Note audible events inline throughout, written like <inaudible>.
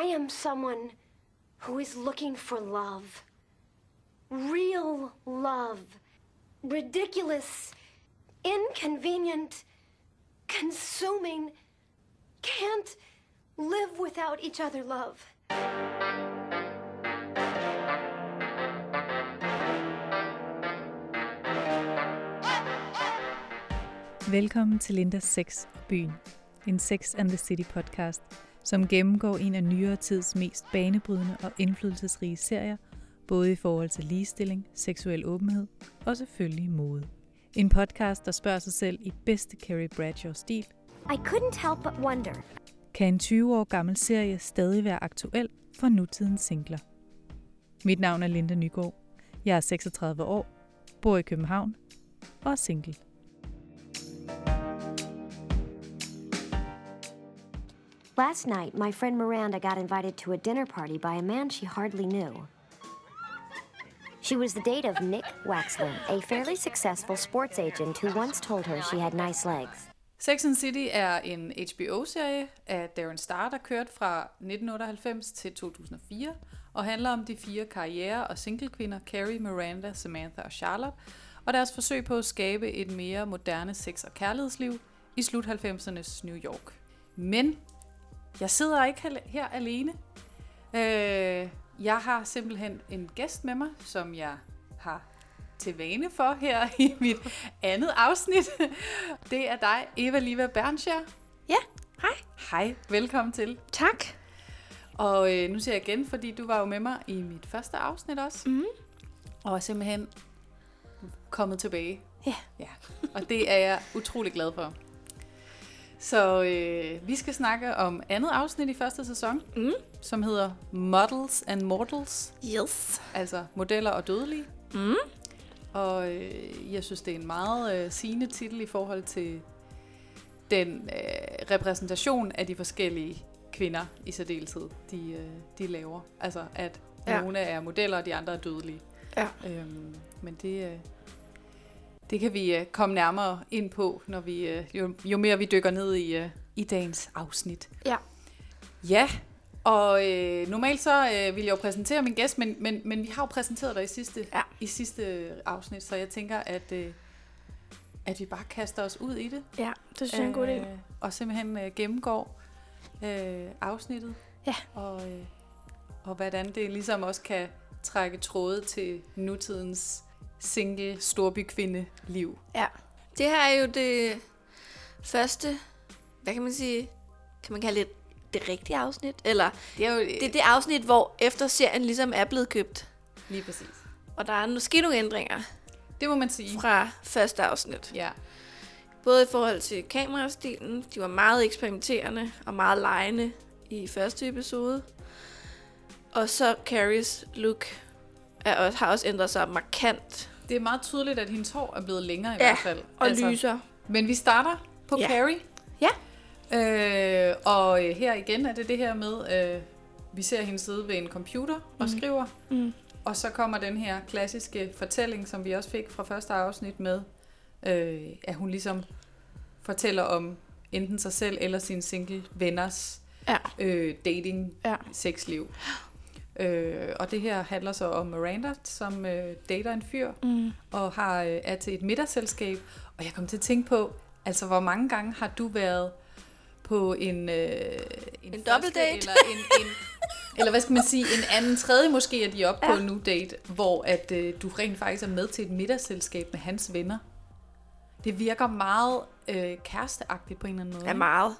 I am someone who is looking for love. Real love. Ridiculous, inconvenient, consuming, can't live without each other love. Velkommen til Lindas Sex Byen, en Sex and the City podcast, som gennemgår en af nyere tids mest banebrydende og indflydelsesrige serier, både i forhold til ligestilling, seksuel åbenhed og selvfølgelig mode. En podcast, der spørger sig selv i bedste Carrie Bradshaw-stil. I couldn't help but wonder. Kan en 20 år gammel serie stadig være aktuel for nutidens singler? Mit navn er Linda Nygaard. Jeg er 36 år, bor i København og er single. Last night, my friend Miranda got invited to a dinner party by a man she hardly knew. She was the date of Nick Waxman, a fairly successful sports agent who once told her she had nice legs. Sex and City er en HBO-serie af Darren Star, der kørte fra 1998 til 2004, og handler om de fire karriere- og singlekvinder Carrie, Miranda, Samantha og Charlotte, og deres forsøg på at skabe et mere moderne sex- og kærlighedsliv i slut 90'ernes New York. Men jeg sidder ikke her alene. Øh, jeg har simpelthen en gæst med mig, som jeg har til vane for her i mit andet afsnit. Det er dig, Eva Liva Bernscher. Ja, hej. Hej, velkommen til. Tak. Og øh, nu siger jeg igen, fordi du var jo med mig i mit første afsnit også. Mm. Og er simpelthen kommet tilbage. Ja. ja. Og det er jeg utrolig glad for. Så øh, vi skal snakke om andet afsnit i første sæson, Mm. som hedder Models and Mortals, Yes. altså modeller og dødelige. Mm. Og øh, jeg synes, det er en meget øh, sigende titel i forhold til den øh, repræsentation af de forskellige kvinder i særdeleshed, de, øh, de laver. Altså, at ja. Nogle er modeller, og de andre er dødelige. Ja. Øhm, men det, øh, det kan vi øh, komme nærmere ind på, når vi øh, jo, jo mere vi dykker ned i, øh, i dagens afsnit. Ja. Ja, og øh, normalt så øh, vil jeg jo præsentere min gæst, men, men, men vi har jo præsenteret dig i sidste, Ja. i sidste afsnit, så jeg tænker, at, øh, at vi bare kaster os ud i det. Ja, det synes jeg er en god idé. Og simpelthen øh, gennemgår øh, afsnittet. Ja. Og, øh, og hvordan det ligesom også kan trække tråde til nutidens single storbykvinde liv. Ja. Det her er jo det første, hvad kan man sige, kan man kalde det det rigtige afsnit? Eller Det er jo det er det afsnit, hvor efter serien ligesom er blevet købt. lige præcis. Og der er måske nogle ændringer Det må man sige. fra første afsnit. Ja. Både i forhold til kamerastilen, de var meget eksperimenterende og meget legende i første episode. Og så Carries look er også, har også ændret sig markant. Det er meget tydeligt, at hendes hår er blevet længere i Ja, hvert fald. Og altså. lyser. Men vi starter på Ja. Carrie. Ja. Øh, og her igen er det det her med, øh, vi ser hende sidde ved en computer og Mhm. skriver. Mm. Og så kommer den her klassiske fortælling, som vi også fik fra første afsnit med, øh, at hun ligesom fortæller om enten sig selv eller sine single venners Ja. øh, dating Ja. sexliv. Øh, og det her handler så om Miranda, som øh, dater en fyr, Mm. og har, øh, er til et middagsselskab. Og jeg kom til at tænke på, altså hvor mange gange har du været på en... Øh, en, En første dobbeltdate? Eller, en, en, <laughs> eller hvad skal man sige, en anden tredje måske, at de er oppe ja. på Ja. en nu date, hvor at øh, du rent faktisk er med til et middagsselskab med hans venner. Det virker meget øh, kæresteagtigt på en eller anden måde. er meget.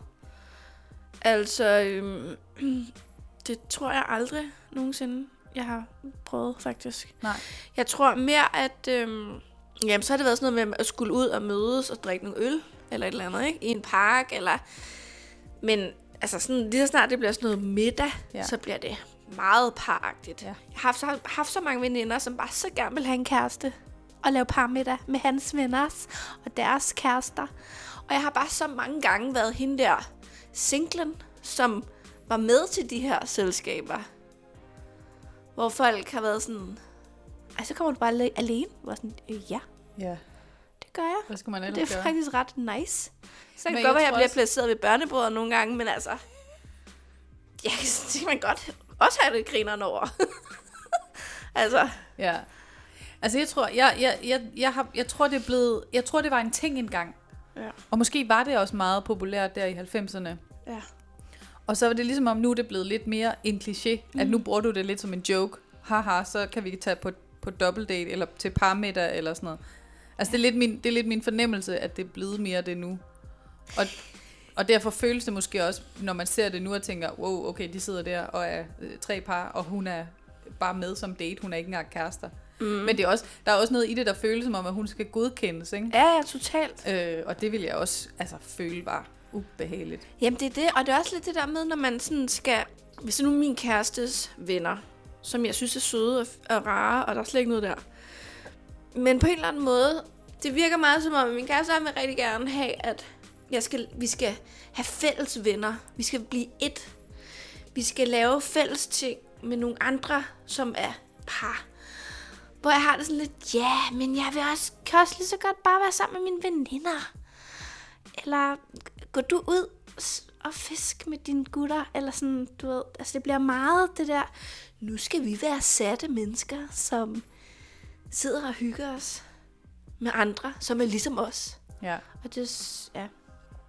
Altså, øhm, <clears throat> det tror jeg aldrig nogensinde, jeg har prøvet, faktisk. Nej. Jeg tror mere, at... Øhm, jamen, så har det været sådan noget med at skulle ud og mødes og drikke nogle øl, eller et eller andet, ikke? I en park, eller... Men altså, sådan, lige så snart det bliver sådan noget middag, Ja. så bliver det meget paragtigt. Ja. Jeg har haft, har haft så mange veninder, som bare så gerne vil have en kæreste. Og lave parmiddag med hans venners og deres kærester. Og jeg har bare så mange gange været hende der singlen, som var med til de her selskaber. Hvor folk har været sådan, ej, så kommer du bare ale- alene. Hvor jeg sådan, øh, ja, Ja, det gør jeg. hvad skal man Det er gøre? faktisk ret nice. Så kan det jeg godt være, at jeg bliver også- placeret ved børnebordet nogle gange, men altså, <laughs> ja, det kan man godt også have det grineren over. <laughs> altså, Ja. Altså, jeg tror, jeg, jeg, jeg, jeg, har, jeg tror, det er blevet, jeg tror, det var en ting engang. ja. Og måske var det også meget populært der i 90'erne. ja. Og så var det ligesom om, nu er det blevet lidt mere en kliché, mm. at nu bruger du det lidt som en joke. Haha, så kan vi tage på, på date eller til parmiddag, eller sådan noget. Altså, det, er lidt min, det er lidt min fornemmelse, at det er blevet mere det nu. Og, og derfor føles det måske også, når man ser det nu og tænker, wow, okay, de sidder der og er øh, tre par, og hun er bare med som date, hun er ikke engang kærester. Mm. Men det er også, der er også noget i det, der føles som om, at hun skal godkendes, ikke? Ja, ja, totalt. Øh, og det vil jeg også altså, føle var ubehageligt. Jamen, det er det, og det er også lidt det der med, når man sådan skal... Hvis nu min kærestes venner, som jeg synes er søde og, og rare, og der er slet ikke noget der. Men på en eller anden måde, det virker meget som om, at min kæreste vil rigtig gerne have, at jeg skal, vi skal have fælles venner. Vi skal blive et. Vi skal lave fælles ting med nogle andre, som er par. Hvor jeg har det sådan lidt, ja, men jeg vil også, kan også lige så godt bare være sammen med mine veninder. Eller går du ud og fisk med dine gutter? Eller sådan, du ved, altså det bliver meget det der, nu skal vi være satte mennesker, som sidder og hygger os med andre, som er ligesom os. Ja. Og det, ja.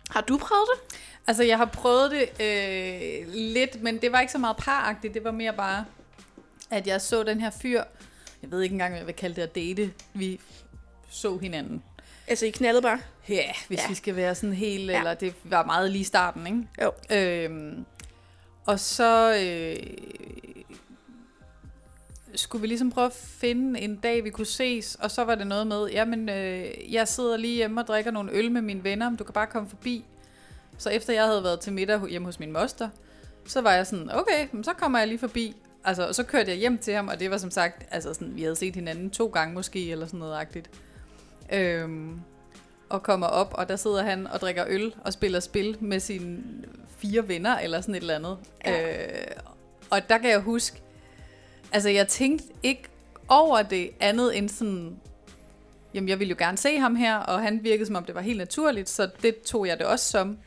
Har du prøvet det? Altså, jeg har prøvet det øh, lidt, men det var ikke så meget paragtigt. Det var mere bare, at jeg så den her fyr. Jeg ved ikke engang, hvad jeg vil kalde det at date. Vi så hinanden. Altså, I knaldede bare? Ja, hvis Ja. vi skal være sådan helt, Ja. eller det var meget lige starten, ikke? Jo. Øhm, og så øh, skulle vi ligesom prøve at finde en dag, vi kunne ses, og så var det noget med, jamen, øh, jeg sidder lige hjemme og drikker nogle øl med mine venner, men du kan bare komme forbi. Så efter jeg havde været til middag hjemme hos min moster, så var jeg sådan, okay, men så kommer jeg lige forbi. Altså, og så kørte jeg hjem til ham, og det var som sagt, altså sådan, vi havde set hinanden to gange måske, eller sådan noget agtigt. Øhm, og kommer op, og der sidder han og drikker øl og spiller spil med sine fire venner, eller sådan et eller andet. Ja. Øh, og der kan jeg huske, altså jeg tænkte ikke over det andet end sådan, jamen jeg ville jo gerne se ham her, og han virkede som om det var helt naturligt, så det tog jeg det også som.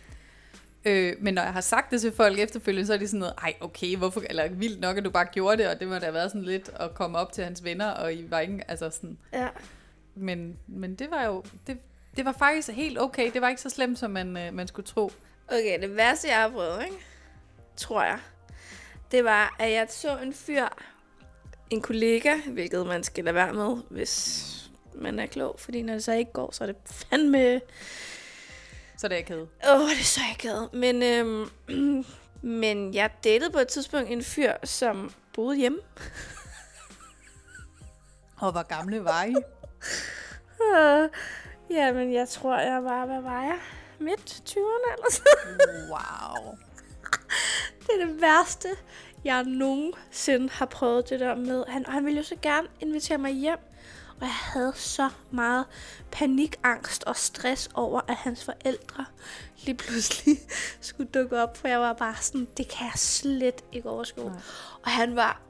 Øh, men når jeg har sagt det til folk efterfølgende, så er de sådan noget, ej okay, hvorfor, eller vildt nok, at du bare gjorde det, og det må da have været sådan lidt at komme op til hans venner, og I var ikke, altså sådan, Ja. Men, men det var jo, det, det var faktisk helt okay, det var ikke så slemt, som man, øh, man skulle tro. Okay, det værste, jeg har prøvet, ikke? tror jeg, det var, at jeg så en fyr, en kollega, hvilket man skal lade være med, hvis man er klog, fordi når det så ikke går, så er det fandme... Så det er jeg ked. Åh, oh, det er så akavet. Men, øhm, <clears throat> men jeg datede på et tidspunkt en fyr, som boede hjemme. Og hvor gamle var I? Uh, <laughs> jamen, jeg tror, jeg var, hvad var jeg? Midt 20'erne eller sådan Wow. <laughs> Det er det værste, jeg nogensinde har prøvet det der med. Han, og han ville jo så gerne invitere mig hjem. Og jeg havde så meget panikangst og stress over, at hans forældre lige pludselig <laughs> skulle dukke op. For jeg var bare sådan, det kan jeg slet ikke overskue. Nej. Og han var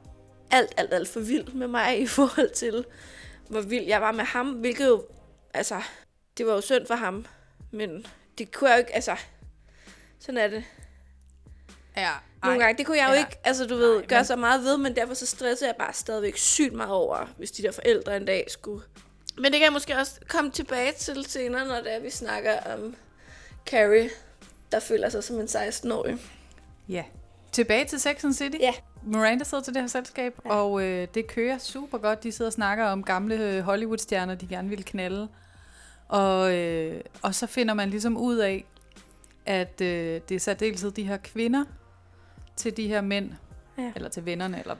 alt, alt, alt for vild med mig i forhold til, hvor vild jeg var med ham. Hvilket jo, altså, det var jo synd for ham. Men det kunne jeg jo ikke, altså, sådan er det. Ja, Nogle gange, det kunne jeg jo Ja. ikke, altså du ved, Ej, gøre men- så meget ved, men derfor så stressede jeg bare stadigvæk sygt meget over, hvis de der forældre en dag skulle. Men det kan jeg måske også komme tilbage til senere, når det er, vi snakker om Carrie, der føler sig som en 16-årig. Ja. Tilbage til Sex and City. Ja. Miranda sidder til det her selskab, Ja. og øh, det kører super godt. De sidder og snakker om gamle øh, Hollywood-stjerner, de gerne vil knalde. Og, øh, og så finder man ligesom ud af, at øh, det er særdeleshed de her kvinder til de her mænd, Ja. eller til vennerne, eller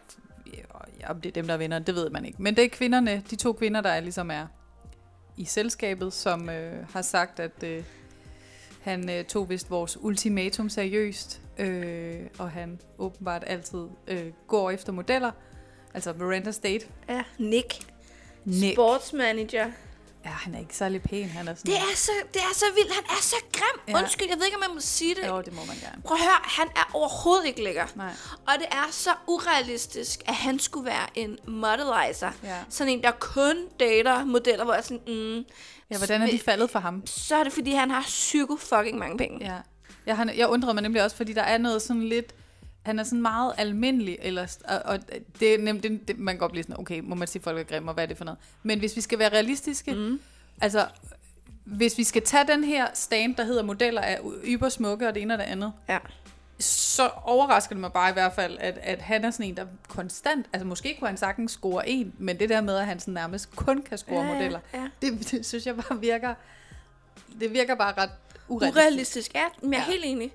ja, om det er dem, der er venner, det ved man ikke. Men det er kvinderne, de to kvinder, der er, ligesom er i selskabet, som øh, har sagt, at øh, han øh, tog vist vores ultimatum seriøst, øh, og han åbenbart altid øh, går efter modeller. Altså Miranda State. Ja, Nick. Nick. Sportsmanager. Ja, han er ikke særlig pæn. Han er sådan... Det er så, det er så vildt. Han er så grim. Ja. Undskyld, jeg ved ikke, om jeg må sige det. Jo, det må man gerne. Prøv at høre, han er overhovedet ikke lækker. Nej. Og det er så urealistisk, at han skulle være en modelizer. Ja. Sådan en, der kun dater modeller, hvor jeg sådan, mm, Ja, hvordan er de faldet for ham? så er det, fordi han har psyko fucking mange penge. Ja. Jeg, har, jeg undrede mig nemlig også, fordi der er noget sådan lidt han er sådan meget almindelig, eller, og, og det er nemt, det, det, man kan godt blive sådan, okay, må man sige, folk er grimme, og hvad er det for noget? Men hvis vi skal være realistiske, mm. altså, hvis vi skal tage den her stand, der hedder modeller af yber smukke, og det ene og det andet, Ja. så overrasker det mig bare i hvert fald, at, at han er sådan en, der konstant, altså måske kunne han sagtens score en, men det der med, at han sådan nærmest kun kan score ja, modeller, ja. Det, <laughs> det synes jeg bare virker, det virker bare ret urealistisk. Urealistisk, ja. Men jeg er Ja. helt enig.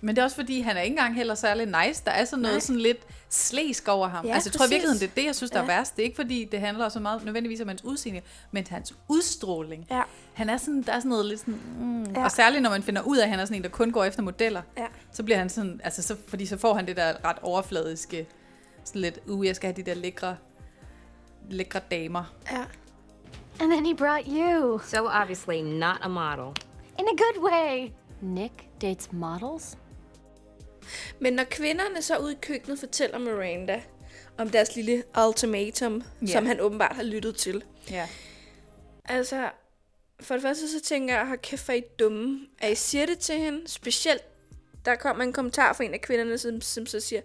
Men det er også fordi, han er ikke engang heller særlig nice. Der er sådan noget Nej. sådan lidt slæsk over ham. Ja, altså, jeg tror i virkeligheden, det er det, jeg synes, der er Ja. værst. Det er ikke fordi, det handler så meget nødvendigvis om hans udseende, men hans udstråling. Ja. Han er sådan, der er sådan noget lidt sådan, mm. Ja. og særligt når man finder ud af, at han er sådan en, der kun går efter modeller, Ja. så bliver han sådan, altså så, fordi så får han det der ret overfladiske, sådan lidt, uh, jeg skal have de der lækre, lækre damer. Ja. And then he brought you. So obviously not a model. In a good way. Nick dates models? Men når kvinderne så ude i køkkenet fortæller Miranda om deres lille ultimatum, Ja. som han åbenbart har lyttet til. Ja. Altså, for det første så tænker jeg, har kæft, er I dumme, at I siger det til hende. Specielt, der kom en kommentar fra en af kvinderne, som, som så siger,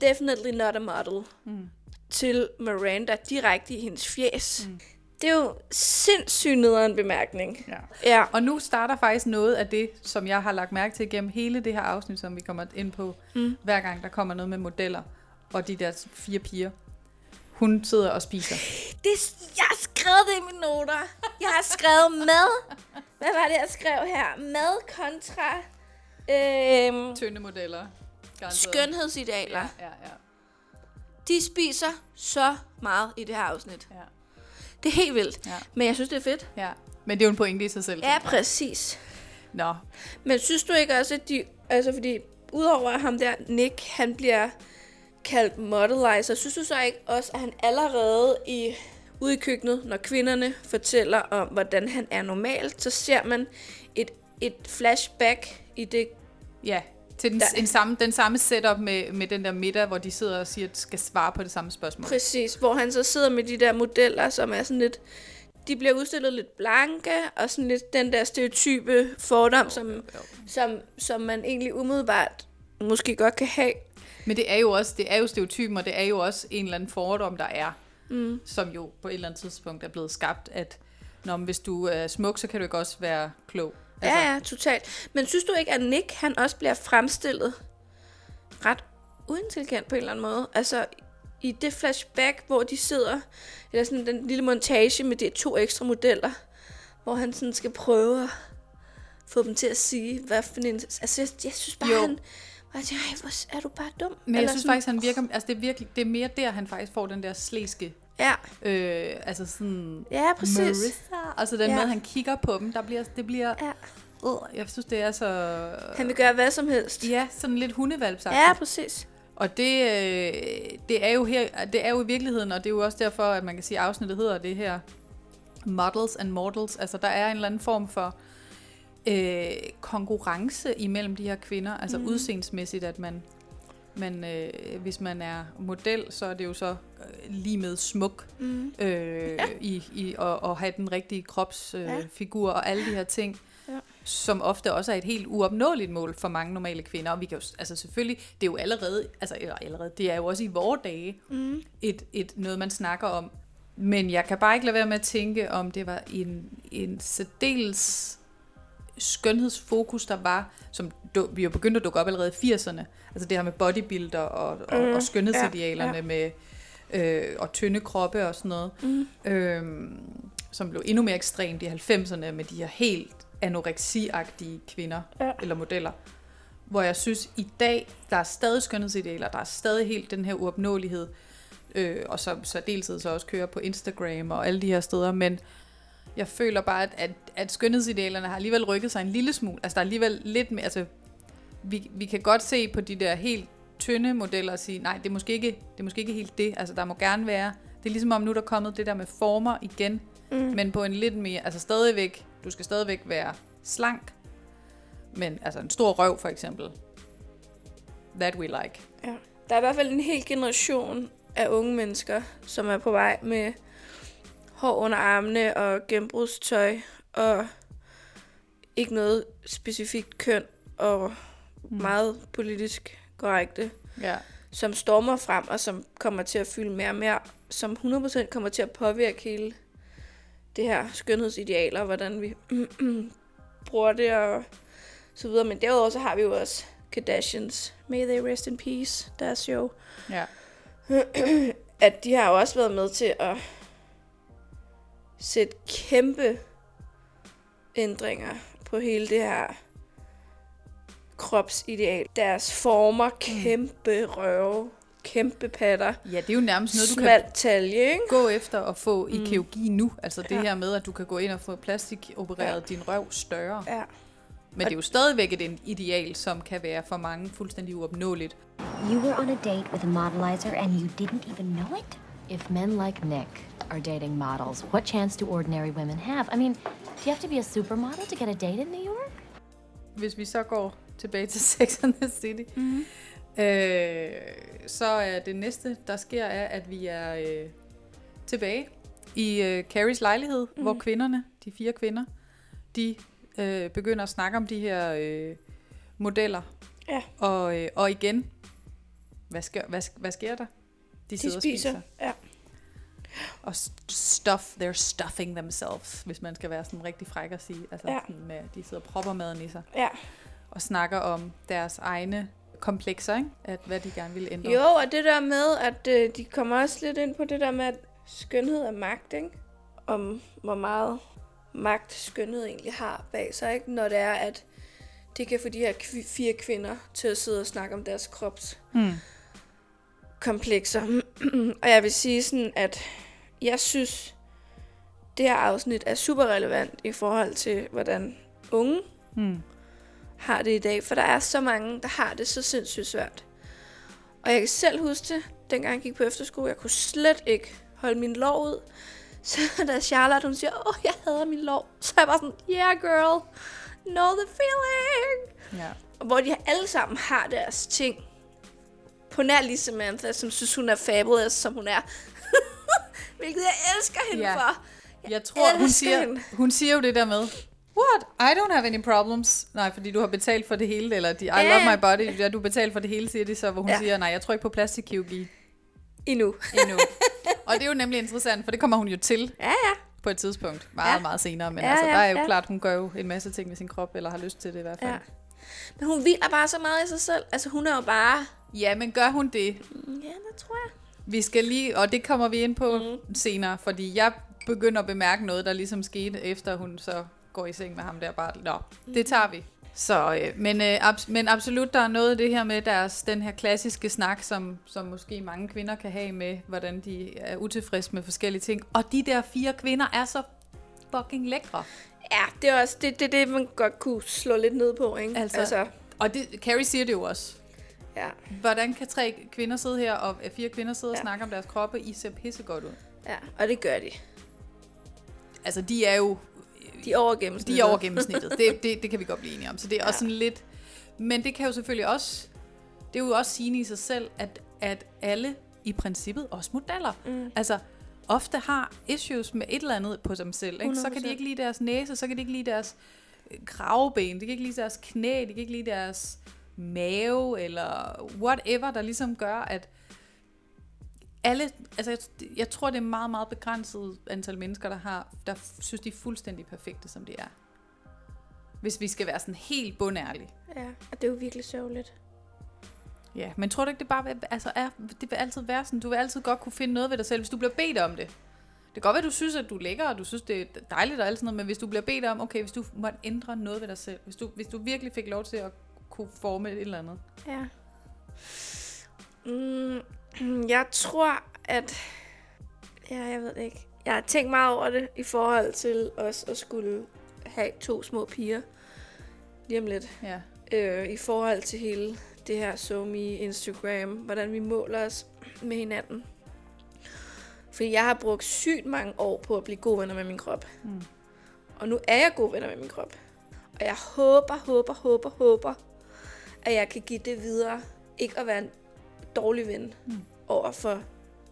definitely not a model. Mm. Til Miranda direkte i hendes fjes. Mm. Det er jo sindssygt nederen bemærkning. ja. Ja. Og nu starter faktisk noget af det, som jeg har lagt mærke til gennem hele det her afsnit, som vi kommer ind på, mm. hver gang der kommer noget med modeller, og de der fire piger. Hun sidder og spiser. Det, jeg har skrevet det i mine noter. Jeg har skrevet mad. Hvad var det, jeg skrev her? Mad kontra øhm, Tynde modeller. garanteret. skønhedsidealer. Ja, ja, ja. De spiser så meget i det her afsnit. ja, Det er helt vildt. Ja. Men jeg synes, det er fedt. ja. Men det er jo en pointe i sig selv. Ja, præcis. Nå, Men synes du ikke også, at de... Altså, fordi udover ham der, Nick, han bliver kaldt modelizer, synes du så ikke også, at han allerede i ude i køkkenet, når kvinderne fortæller om, hvordan han er normalt, så ser man et, et flashback i det ja. Til den, Der- en samme, den samme setup med, med den der middag, hvor de sidder og siger, at skal svare på det samme spørgsmål. Præcis, hvor han så sidder med de der modeller, som er sådan lidt... De bliver udstillet lidt blanke, og sådan lidt den der stereotype fordom, som, som, som man egentlig umiddelbart måske godt kan have. Men det er jo også det er jo stereotypen, og det er jo også en eller anden fordom, der er, mm. som jo på et eller andet tidspunkt er blevet skabt, at når, hvis du er smuk, så kan du ikke også være klog. Altså. Ja, ja, totalt. Men synes du ikke, at Nick, han også bliver fremstillet ret uintelligent på en eller anden måde? Altså, i det flashback, hvor de sidder, eller sådan den lille montage med de to ekstra modeller, hvor han sådan skal prøve at få dem til at sige, hvad for en... Altså, jeg, jeg synes bare, Jo. han... Og jeg tænker, "Ej, hvor er du bare dum? Men jeg Eller synes sådan- faktisk, han virker, altså det er, virkelig, det er mere der, han faktisk får den der slæske, Ja, øh, altså sådan, ja præcis. Marissa, altså den Ja. måde, han kigger på dem, der bliver, det bliver, Ja. øh, jeg synes, det er så, Han vil gøre hvad som helst. ja, sådan lidt hundevalpsagtigt. Ja, præcis. Og det, øh, det, er jo her, det er jo i virkeligheden, og det er jo også derfor, at man kan sige, at afsnittet hedder det her Models and Mortals. Altså, der er en eller anden form for øh, konkurrence imellem de her kvinder, altså mm. udseendsmæssigt, at man, man øh, hvis man er model, så er det jo så øh, lige med smuk Mm. øh, Ja. ja. i, i og, og have den rigtige kropsfigur Ja. øh, figur og alle de her ting, Ja. ja. som ofte også er et helt uopnåeligt mål for mange normale kvinder. Og vi kan jo, altså selvfølgelig, det er jo allerede, altså eller allerede, det er jo også i vore dage Mm. et, et noget, man snakker om. Men jeg kan bare ikke lade være med at tænke, om det var en, en særdeles skønhedsfokus, der var, som du, vi jo begyndte at dukke op allerede i 80'erne. Altså det her med bodybuilder og, og, Mm, og skønhedsidealerne ja, ja, med øh, og tynde kroppe og sådan noget. Mm. Øhm, som blev endnu mere ekstremt i 90'erne med de her helt anoreksiagtige kvinder Ja. eller modeller. Hvor jeg synes, i dag, der er stadig skønhedsidealer, der er stadig helt den her uopnåelighed, øh, og så, så deltid så også kører på Instagram og alle de her steder, men jeg føler bare, at, at, at skønhedsidealerne har alligevel rykket sig en lille smule. Altså der er alligevel lidt mere, altså vi, vi kan godt se på de der helt tynde modeller og sige, nej, det er måske ikke, det er måske ikke helt det. Altså der må gerne være, det er ligesom om nu der er kommet det der med former igen, Mm. men på en lidt mere, altså stadigvæk, du skal stadigvæk være slank, men altså en stor røv for eksempel. That we like. Ja. Der er i hvert fald en hel generation af unge mennesker, som er på vej med hår under armene og genbrugstøj og ikke noget specifikt køn og mm. meget politisk korrekte, Ja. som stormer frem, og som kommer til at fylde mere og mere, som 100% kommer til at påvirke hele det her skønhedsidealer, og hvordan vi <clears throat> bruger det og så videre. Men derudover så har vi jo også Kardashians, May They Rest in Peace, deres show. Ja. <clears throat> at de har jo også været med til at sætte kæmpe ændringer på hele det her kropsideal. Deres former, kæmpe røve, kæmpe patter, ja, det er jo nærmest noget, du kan talje, ikke? gå efter at få i kirurgi nu. Altså det Ja. her med, at du kan gå ind og få plastikopereret Ja. din røv større. Ja. Men det er jo stadigvæk et ideal, som kan være for mange fuldstændig uopnåeligt. You were on a date with a modelizer and you didn't even know it? If men like Nick are dating models, what chance do ordinary women have? I mean, do you have to be a supermodel to get a date in New York? Hvis vi så går tilbage til <laughs> Sex and the City, mm-hmm. øh, så er det næste, der sker, er, at vi er øh, tilbage i øh, Carries lejlighed, mm-hmm. hvor kvinderne, de fire kvinder, de øh, begynder at snakke om de her øh, modeller. Ja. Og, øh, og igen, hvad sker, hvad, hvad sker der? De sidder og spiser. Ja. og st- stuff, they're stuffing themselves, hvis man skal være sådan rigtig fræk at sige. Altså Ja. sådan med, de sidder og propper maden i sig ja. og snakker om deres egne komplekser, ikke? At hvad de gerne vil ændre. Jo, og det der med, at øh, de kommer også lidt ind på det der med, at skønhed er magt, ikke? Om hvor meget magt skønhed egentlig har bag sig, ikke? Når det er, at det kan få de her kv- fire kvinder til at sidde og snakke om deres krops Hmm. Komplekser. <clears throat> og jeg vil sige sådan, at jeg synes, det her afsnit er super relevant i forhold til, hvordan unge Hmm. har det i dag. For der er så mange, der har det så sindssygt svært. Og jeg kan selv huske det, dengang jeg gik på efterskole. Jeg kunne slet ikke holde min lår ud. <laughs> Så da Charlotte, hun siger, åh, jeg hader min lår. Så er jeg bare sådan, yeah girl, know the feeling. Ja. Og hvor de alle sammen har deres ting. På nær lige Samantha, som synes, hun er fabulous, som hun er. <laughs> Hvilket jeg elsker hende Ja. for. Jeg tror, hun siger, hende. hun siger jo det der med, What? I don't have any problems. Nej, fordi du har betalt for det hele, eller de, I love my body. Ja, du har betalt for det hele, siger de så, hvor hun Ja. siger, nej, jeg tror ikke på plastikkirurgi Endnu. endnu. <laughs> og det er jo nemlig interessant, for det kommer hun jo til Ja, ja. på et tidspunkt. Meget, Ja. meget senere. Men Ja, altså, der er jo ja. klart, hun gør jo en masse ting med sin krop, eller har lyst til det i hvert fald. ja. Men hun hviler bare så meget i sig selv. Altså, hun er jo bare... ja men gør hun det? Ja, det tror jeg. Vi skal lige, og det kommer vi ind på mm. senere, fordi jeg begynder at bemærke noget, der ligesom skete, efter hun så går i seng med ham der bare. Nå, det tager vi. Så, øh, men, øh, abs- men absolut, der er noget af det her med deres, den her klassiske snak, som, som måske mange kvinder kan have med, hvordan de er utilfredse med forskellige ting. Og de der fire kvinder er så fucking lækre. Ja, det er også det, det, det man godt kunne slå lidt ned på, ikke? Altså- altså Og det, Carrie siger det jo også. ja, Hvordan kan tre kvinder sidde her, og øh, fire kvinder sidde og Ja. snakke om deres kroppe? I ser pissegodt ud. ja, og det gør de. Altså, de er jo De er over gennemsnittet. De er over gennemsnittet. Det, det, det kan vi godt blive enige om. Så det er Ja. også sådan lidt... Men det kan jo selvfølgelig også... Det er jo også sigende i sig selv, at, at alle i princippet også modeller. Mm. Altså, ofte har issues med et eller andet på sig selv. Ikke? Så kan de ikke lide deres næse, så kan de ikke lide deres øh, kravben, de kan ikke lide deres knæ, de kan ikke lide deres mave, eller whatever, der ligesom gør, at alle, altså jeg, jeg tror, det er meget, meget begrænset antal mennesker, der har, der synes, de er fuldstændig perfekte, som de er. Hvis vi skal være sådan helt bundærlige. Ja, og det er jo virkelig sørgeligt. Ja, men tror du ikke, det bare vil, altså er, det vil altid være sådan, du vil altid godt kunne finde noget ved dig selv, hvis du bliver bedt om det. Det kan godt være, at du synes, at du er lækker, og du synes, det er dejligt og alt sådan noget, men hvis du bliver bedt om, okay, hvis du måtte ændre noget ved dig selv, hvis du, hvis du virkelig fik lov til at kunne forme et eller andet. Ja. Mm, <clears throat> jeg tror, at... Ja, jeg ved ikke. Jeg har tænkt meget over det i forhold til os at skulle have to små piger lige om lidt. Ja. Øh, I forhold til hele det her SoMe, Instagram, hvordan vi måler os med hinanden. Fordi jeg har brugt sygt mange år på at blive gode venner med min krop. Mm. Og nu er jeg gode venner med min krop. Og jeg håber, håber, håber, håber, at jeg kan give det videre. Ikke at være en dårlig ven Mm. over for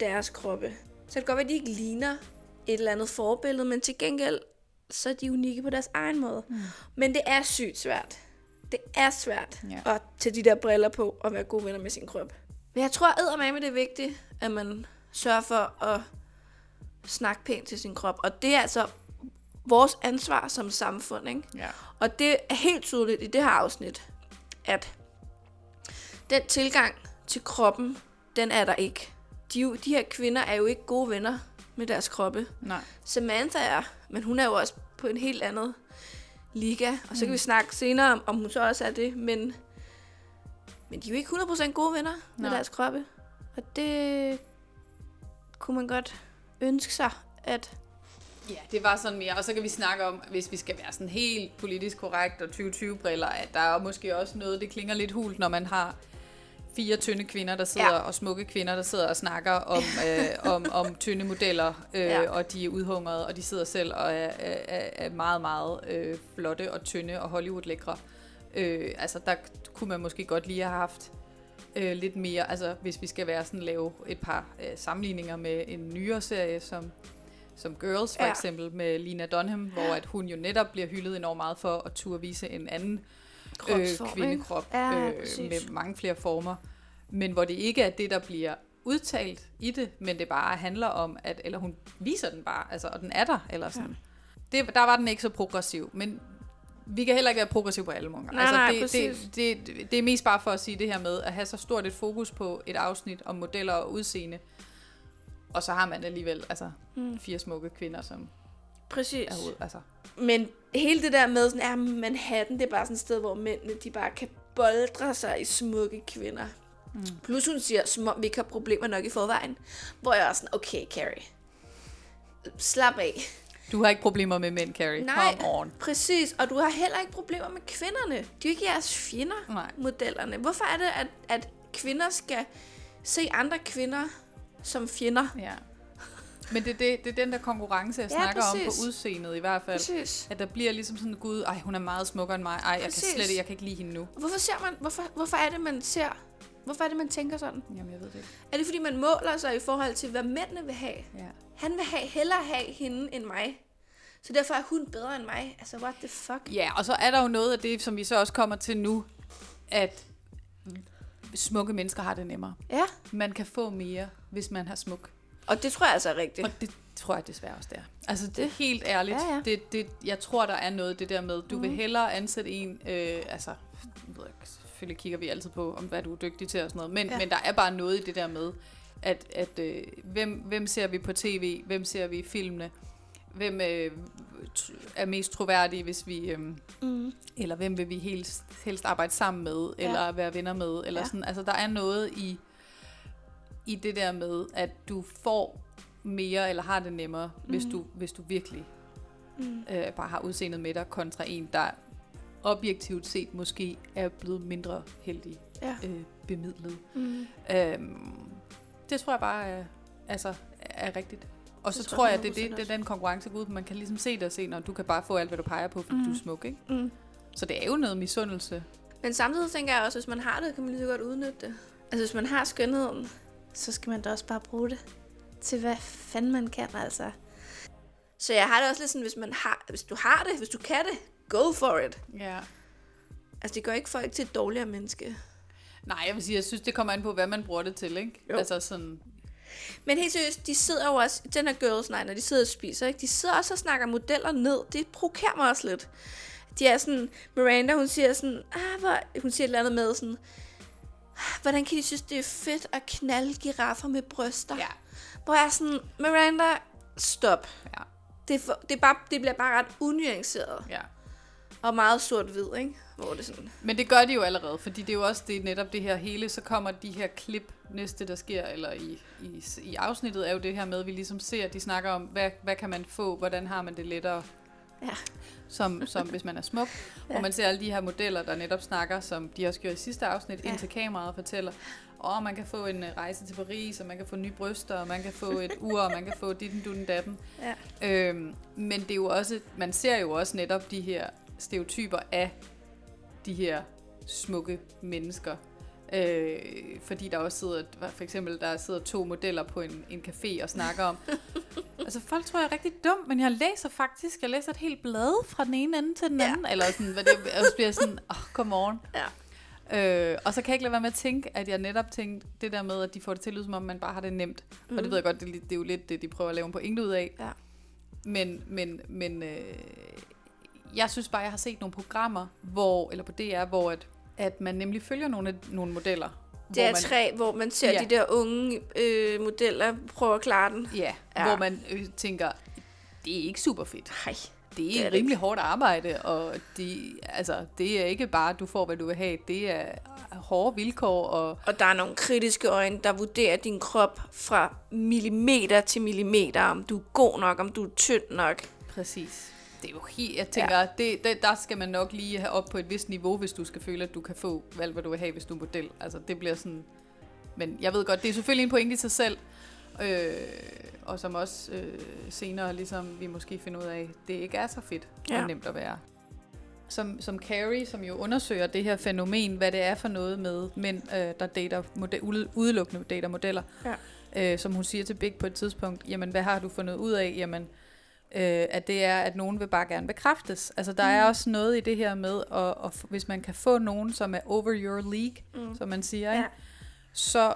deres kroppe. Så det kan godt være, at de ikke ligner et eller andet forbillede, men til gengæld, så er de unikke på deres egen måde. Mm. Men det er sygt svært. Det er svært Ja. at tage de der briller på og være gode venner med sin krop. Men jeg tror med det er vigtigt, at man sørger for at snakke pænt til sin krop. Og det er altså vores ansvar som samfund, ikke? Ja. Og det er helt tydeligt i det her afsnit, at den tilgang til kroppen, den er der ikke. De, jo- de her kvinder er jo ikke gode venner med deres kroppe. Nej. Samantha er, men hun er jo også på en helt andet liga. Og så kan vi snakke senere om, om hun så også er det, men, men de er jo ikke 100% gode venner med Nej. deres kroppe. Og det kunne man godt ønske sig, at Ja, det var sådan mere. Og så kan vi snakke om, hvis vi skal være sådan helt politisk korrekt og 2020-briller, at der er måske også noget, det klinger lidt hult, når man har fire tynde kvinder, der sidder, Ja. og smukke kvinder, der sidder og snakker om, <laughs> øh, om, om tynde modeller, øh, Ja. og de er udhungrede, og de sidder selv og er, er, er meget, meget øh, flotte og tynde og Hollywood-lækre. Øh, altså, der kunne man måske godt lige have haft øh, lidt mere, altså hvis vi skal være sådan lave et par øh, sammenligninger med en nyere serie, som som Girls for Ja. ja. eksempel med Lina Dunham, hvor at hun jo netop bliver hyldet enormt meget for at turde vise en anden øh, Ikke? kvindekrop Ja, øh, med mange flere former. Men hvor det ikke er det, der bliver udtalt i det, men det bare handler om, at eller hun viser den bare, altså, og den er der, eller sådan. Ja. Det, der var den ikke så progressiv, men vi kan heller ikke være progressiv på alle måder. Nej, nej, det, præcis. det, det, det er mest bare for at sige det her med, at have så stort et fokus på et afsnit om modeller og udseende, og så har man alligevel altså, mm. fire smukke kvinder, som præcis. er hoved, altså, Men hele det der med, sådan, ja, Manhattan, det er bare sådan et sted, hvor mændene, de bare kan boldre sig i smukke kvinder. Mm. Plus hun siger, som om vi ikke har problemer nok i forvejen. Hvor jeg er sådan, okay, Carrie. Slap af. Du har ikke problemer med mænd, Carrie. Nej, Come on. præcis. Og du har heller ikke problemer med kvinderne. De er jo ikke jeres fjender, Nej. modellerne. Hvorfor er det, at, at kvinder skal se andre kvinder som fjender? Ja. Men det, er det, det er den der konkurrence, jeg Ja, snakker om præcis. på udseendet i hvert fald. Præcis. At der bliver ligesom sådan, gud, ej, hun er meget smukkere end mig. Ej, jeg kan Præcis. slet ikke, jeg kan ikke lide hende nu. Hvorfor ser man, hvorfor, hvorfor er det, man ser, hvorfor er det, man tænker sådan? Jamen, jeg ved det ikke. Er det, fordi man måler sig i forhold til, hvad mændene vil have? Ja. Han vil have, hellere have hende end mig. Så derfor er hun bedre end mig. Altså, what the fuck? ja, og så er der jo noget af det, som vi så også kommer til nu, at smukke mennesker har det nemmere. Ja, Man kan få mere, hvis man har smuk. Og det tror jeg altså er rigtigt. Og det tror jeg desværre også, det er. Altså, det er helt ærligt. Ja, ja. Det, det, jeg tror, der er noget det der med, du mm. vil hellere ansætte en, øh, altså, jeg ved ikke, selvfølgelig kigger vi altid på, om hvad du er dygtig til og sådan noget, men, Ja. men der er bare noget i det der med, at, at øh, hvem, hvem ser vi på tv, hvem ser vi i filmene, hvem øh, er mest troværdige, hvis vi, øh, Mm. eller hvem vil vi helst, helst arbejde sammen med, Ja. eller være venner med, eller Ja. sådan. Altså, der er noget i, i det der med, at du får mere, eller har det nemmere, mm. hvis, du, hvis du virkelig Mm. øh, bare har udseendet med dig, kontra en, der objektivt set måske er blevet mindre heldig Ja. øh, bemidlet. Mm. Øhm, det tror jeg bare er, altså, er rigtigt. Og så Det tror tror jeg det, det, 100% det er den konkurrence går ud på. Man kan ligesom se og se, når du kan bare få alt, hvad du peger på, fordi mm. du er smuk, ikke? Mm. Så det er jo noget misundelse. Men samtidig tænker jeg også, hvis man har det, kan man lige så godt udnytte det. Altså, hvis man har skønheden, så skal man da også bare bruge det til, hvad fanden man kan, altså. Så jeg har det også lidt sådan, hvis, man har, hvis du har det, hvis du kan det, go for it. Ja. Altså, det gør ikke folk til et dårligere menneske. Nej, jeg vil sige, jeg synes, det kommer an på, hvad man bruger det til, ikke? Jo. Altså sådan, Men helt seriøst, de sidder jo også, den her girls night, når de sidder og spiser, ikke? de sidder også og snakker modeller ned. Det provokerer mig også lidt. De er sådan, Miranda, hun siger sådan, ah, hvor, hun siger et eller andet med sådan, "Ah, hvordan kan de synes, det er fedt at knalde giraffer med bryster? ja. Hvor jeg er sådan, Miranda, stop. Ja. Det, er for, det, er bare, det bliver bare ret unuanceret. ja. Og meget sort-hvid, ikke? Hvor det sådan, Men det gør de jo allerede, fordi det er jo også det, netop det her hele, så kommer de her klip næste, der sker, eller i, i, i afsnittet, er jo det her med, at vi ligesom ser, at de snakker om, hvad, hvad kan man få, hvordan har man det lettere, ja. som, som hvis man er smuk. <laughs> ja. Og man ser alle de her modeller, der netop snakker, som de også gjorde i sidste afsnit, Ja. ind til kameraet og fortæller, åh, man kan få en øh, rejse til Paris, og man kan få nye bryster, og man kan få et ur, og man kan få ditten, dutten, datten. Ja. Øhm, men det er jo også, man ser jo også netop de her stereotyper af de her smukke mennesker. Øh, fordi der også sidder, for eksempel, der sidder to modeller på en, en café og snakker om, <laughs> altså folk tror, jeg er rigtig dum, men jeg læser faktisk, jeg læser et helt blad fra den ene ende til den anden, eller sådan, hvad det og så bliver jeg sådan, åh, oh, come on. Ja. Øh, og så kan jeg ikke lade være med at tænke, at jeg netop tænkte det der med, at de får det til at lyde, som om man bare har det nemt. Mm. Og det ved jeg godt, det, er det er jo lidt det, de prøver at lave en pointe ud af. Ja. Men, men, men øh, jeg synes bare, jeg har set nogle programmer, hvor, eller på DR, hvor at, at man nemlig følger nogle, af- nogle modeller. Det er man, tre, hvor man ser Ja. de der unge øh, modeller prøve at klare den. Ja, Ja. hvor man øh, tænker, det er ikke super fedt. Nej. Det er, Det er rimelig hårdt arbejde, og de, altså, det er ikke bare, at du får, hvad du vil have. Det er hårde vilkår, og Og der er nogle kritiske øjne, der vurderer din krop fra millimeter til millimeter, om du er god nok, om du er tynd nok. præcis. Det er jo helt, jeg tænker, ja. det, det, der skal man nok lige have op på et vist niveau, hvis du skal føle, at du kan få valgt, hvad du vil have, hvis du er model. Altså, det bliver sådan... Men jeg ved godt, det er selvfølgelig en pointe i sig selv, øh, og som også øh, senere, ligesom vi måske finder ud af, det ikke er så fedt ja. Og nemt at være. Som, som Carrie, som jo undersøger det her fænomen, hvad det er for noget med mænd, øh, der dater mode- ude- udelukkende dater modeller. Ja. Øh, som hun siger til Big på et tidspunkt, jamen hvad har du fundet ud af? Jamen, øh, at det er, at nogen vil bare gerne bekræftes. Altså der mm. er også noget i det her med, at, at, hvis man kan få nogen, som er over your league, mm. som man siger, ja. så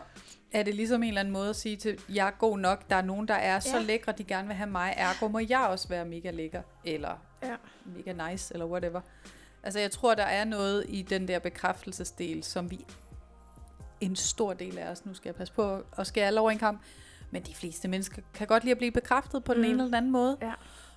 er det ligesom en eller anden måde at sige til, jeg er god nok, der er nogen, der er så Ja. lækre, de gerne vil have mig, ergo må jeg også være mega lækker, eller Ja. mega nice, eller whatever. Altså jeg tror, der er noget i den der bekræftelsesdel, som vi, en stor del af os, nu skal jeg passe på at skære alle over en kamp, men de fleste mennesker kan godt lide at blive bekræftet på den Mm. ene eller den anden måde. Ja.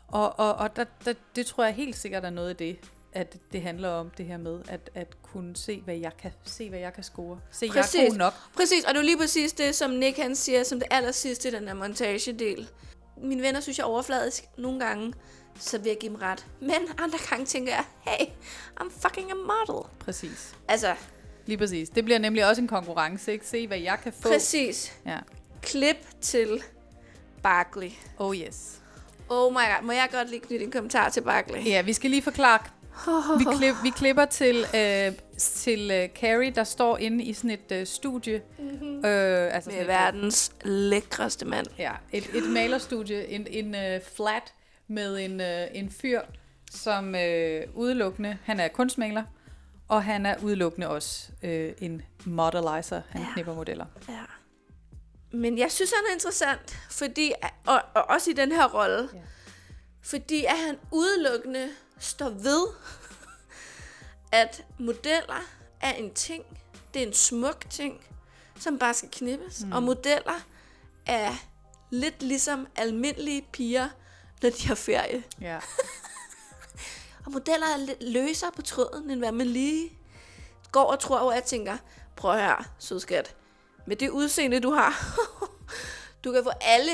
Og, og, og der, der, det tror jeg helt sikkert er noget af det, at det handler om det her med, at, at kunne se, hvad jeg kan, se, hvad jeg kan score. Se, jeg er Præcis. god nok. Præcis, og det er lige præcis det, som Nick han siger, som det aller sidste i den her montagedel. Mine venner synes jeg er overfladisk nogle gange, så vil jeg give dem ret. Men andre gange tænker jeg, hey, I'm fucking a model. Præcis. Altså, Lige præcis. Det bliver nemlig også en konkurrence, ikke? Se, hvad jeg kan få. præcis. Ja. Klip til Barkley. Oh yes. Oh my god, må jeg godt lige knytte en kommentar til Barkley? Ja, vi skal lige forklare. Vi, <laughs> klip, vi klipper til, øh, til øh, Carrie, der står inde i sådan et øh, studie. Mm-hmm. Øh, altså Med et, verdens lækreste mand. Ja, et, et malerstudie, en, en uh, flat med en, uh, en fyr, som uh, udelukkende, han er kunstmaler, og han er udelukkende også uh, en modelizer, han ja. knipper modeller. Ja. Men jeg synes, han er interessant, fordi, og, og også i den her rolle, Ja. fordi at han udelukkende står ved, at modeller er en ting, det er en smuk ting, som bare skal knippes, mm. og modeller er lidt ligesom almindelige piger, når de har ferie. Ja. <laughs> Og modeller er lidt løsere på tråden, end hvad man lige går og tror, hvor jeg tænker, prøv her, sødskat, med det udseende, du har, <laughs> du kan få alle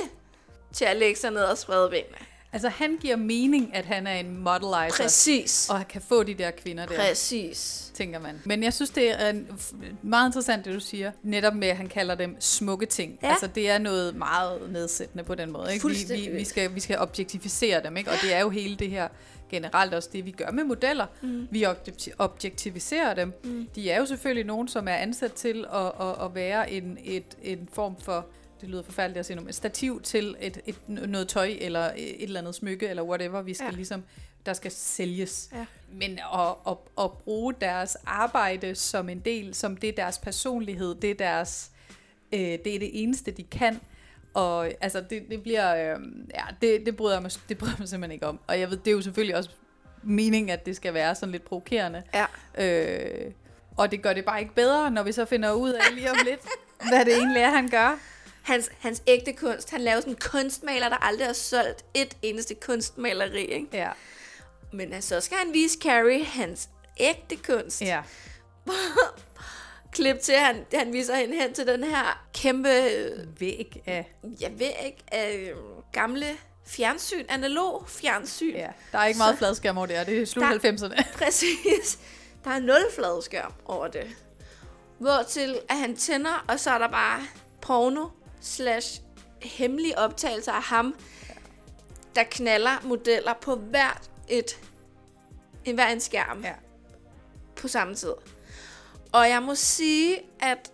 til at lægge sig ned og sprede benene. Altså, han giver mening, at han er en modelizer, Præcis. og kan få de der kvinder der. Præcis. tænker man. Men jeg synes, det er meget interessant, det du siger. Netop med, at han kalder dem smukke ting. Ja. Altså, det er noget meget nedsættende på den måde. Ikke? Vi, vi, vi, skal, vi skal objektificere dem, ikke? og det er jo hele det her generelt også det, vi gør med modeller. Mm. Vi objekti- objektiviserer dem. Mm. De er jo selvfølgelig nogen, som er ansat til at, at, at være en, et, en form for det lyder forfærdeligt at sige nu, et stativ til et, et, noget tøj, eller et eller andet smykke, eller whatever, vi skal ja. ligesom, der skal sælges. Ja. Men at, at, at bruge deres arbejde som en del, som det er deres personlighed, det er deres, øh, det er det eneste, de kan. Og altså, det, det bliver, øh, ja, det, det, bryder jeg mig, det bryder jeg mig simpelthen ikke om. Og jeg ved, det er jo selvfølgelig også meningen, at det skal være sådan lidt provokerende. Ja. Øh, og det gør det bare ikke bedre, når vi så finder ud af lige om lidt, <laughs> hvad det egentlig er, han gør. Hans, hans ægte kunst. Han laver sådan en kunstmaler, der aldrig har solgt et eneste kunstmaleri. Ikke? Ja, Men altså, så skal han vise Carrie hans ægte kunst. ja. <laughs> Klip til, han, han viser hende hen til den her kæmpe Væg af, jeg ved ikke, øh, gamle fjernsyn, analog fjernsyn. ja. Der er ikke meget Så- fladskærm over det, det er slut Der- 90'erne. <laughs> Præcis. Der er nul fladskærm over det. Hvortil at han tænder, og så er der bare porno slash hemmelige optagelser af ham, der knaller modeller på hvert et, en hver en skærm Ja. på samme tid. Og jeg må sige, at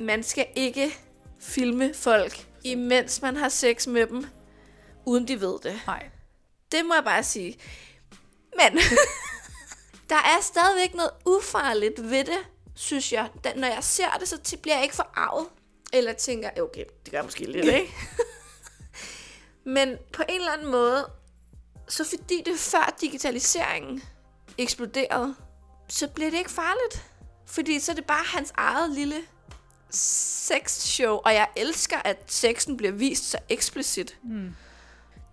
man skal ikke filme folk, imens man har sex med dem uden de ved det. Nej. Det må jeg bare sige. Men <laughs> der er stadigvæk noget ufarligt ved det, synes jeg. Da, når jeg ser det, så bliver jeg ikke forarvet. Eller tænker, okay, det gør jeg måske lidt, ikke? <laughs> Men på en eller anden måde, så fordi det før digitaliseringen eksploderede, så bliver det ikke farligt. Fordi så er det bare hans eget lille sexshow, og jeg elsker, at sexen bliver vist så eksplicit. Mm.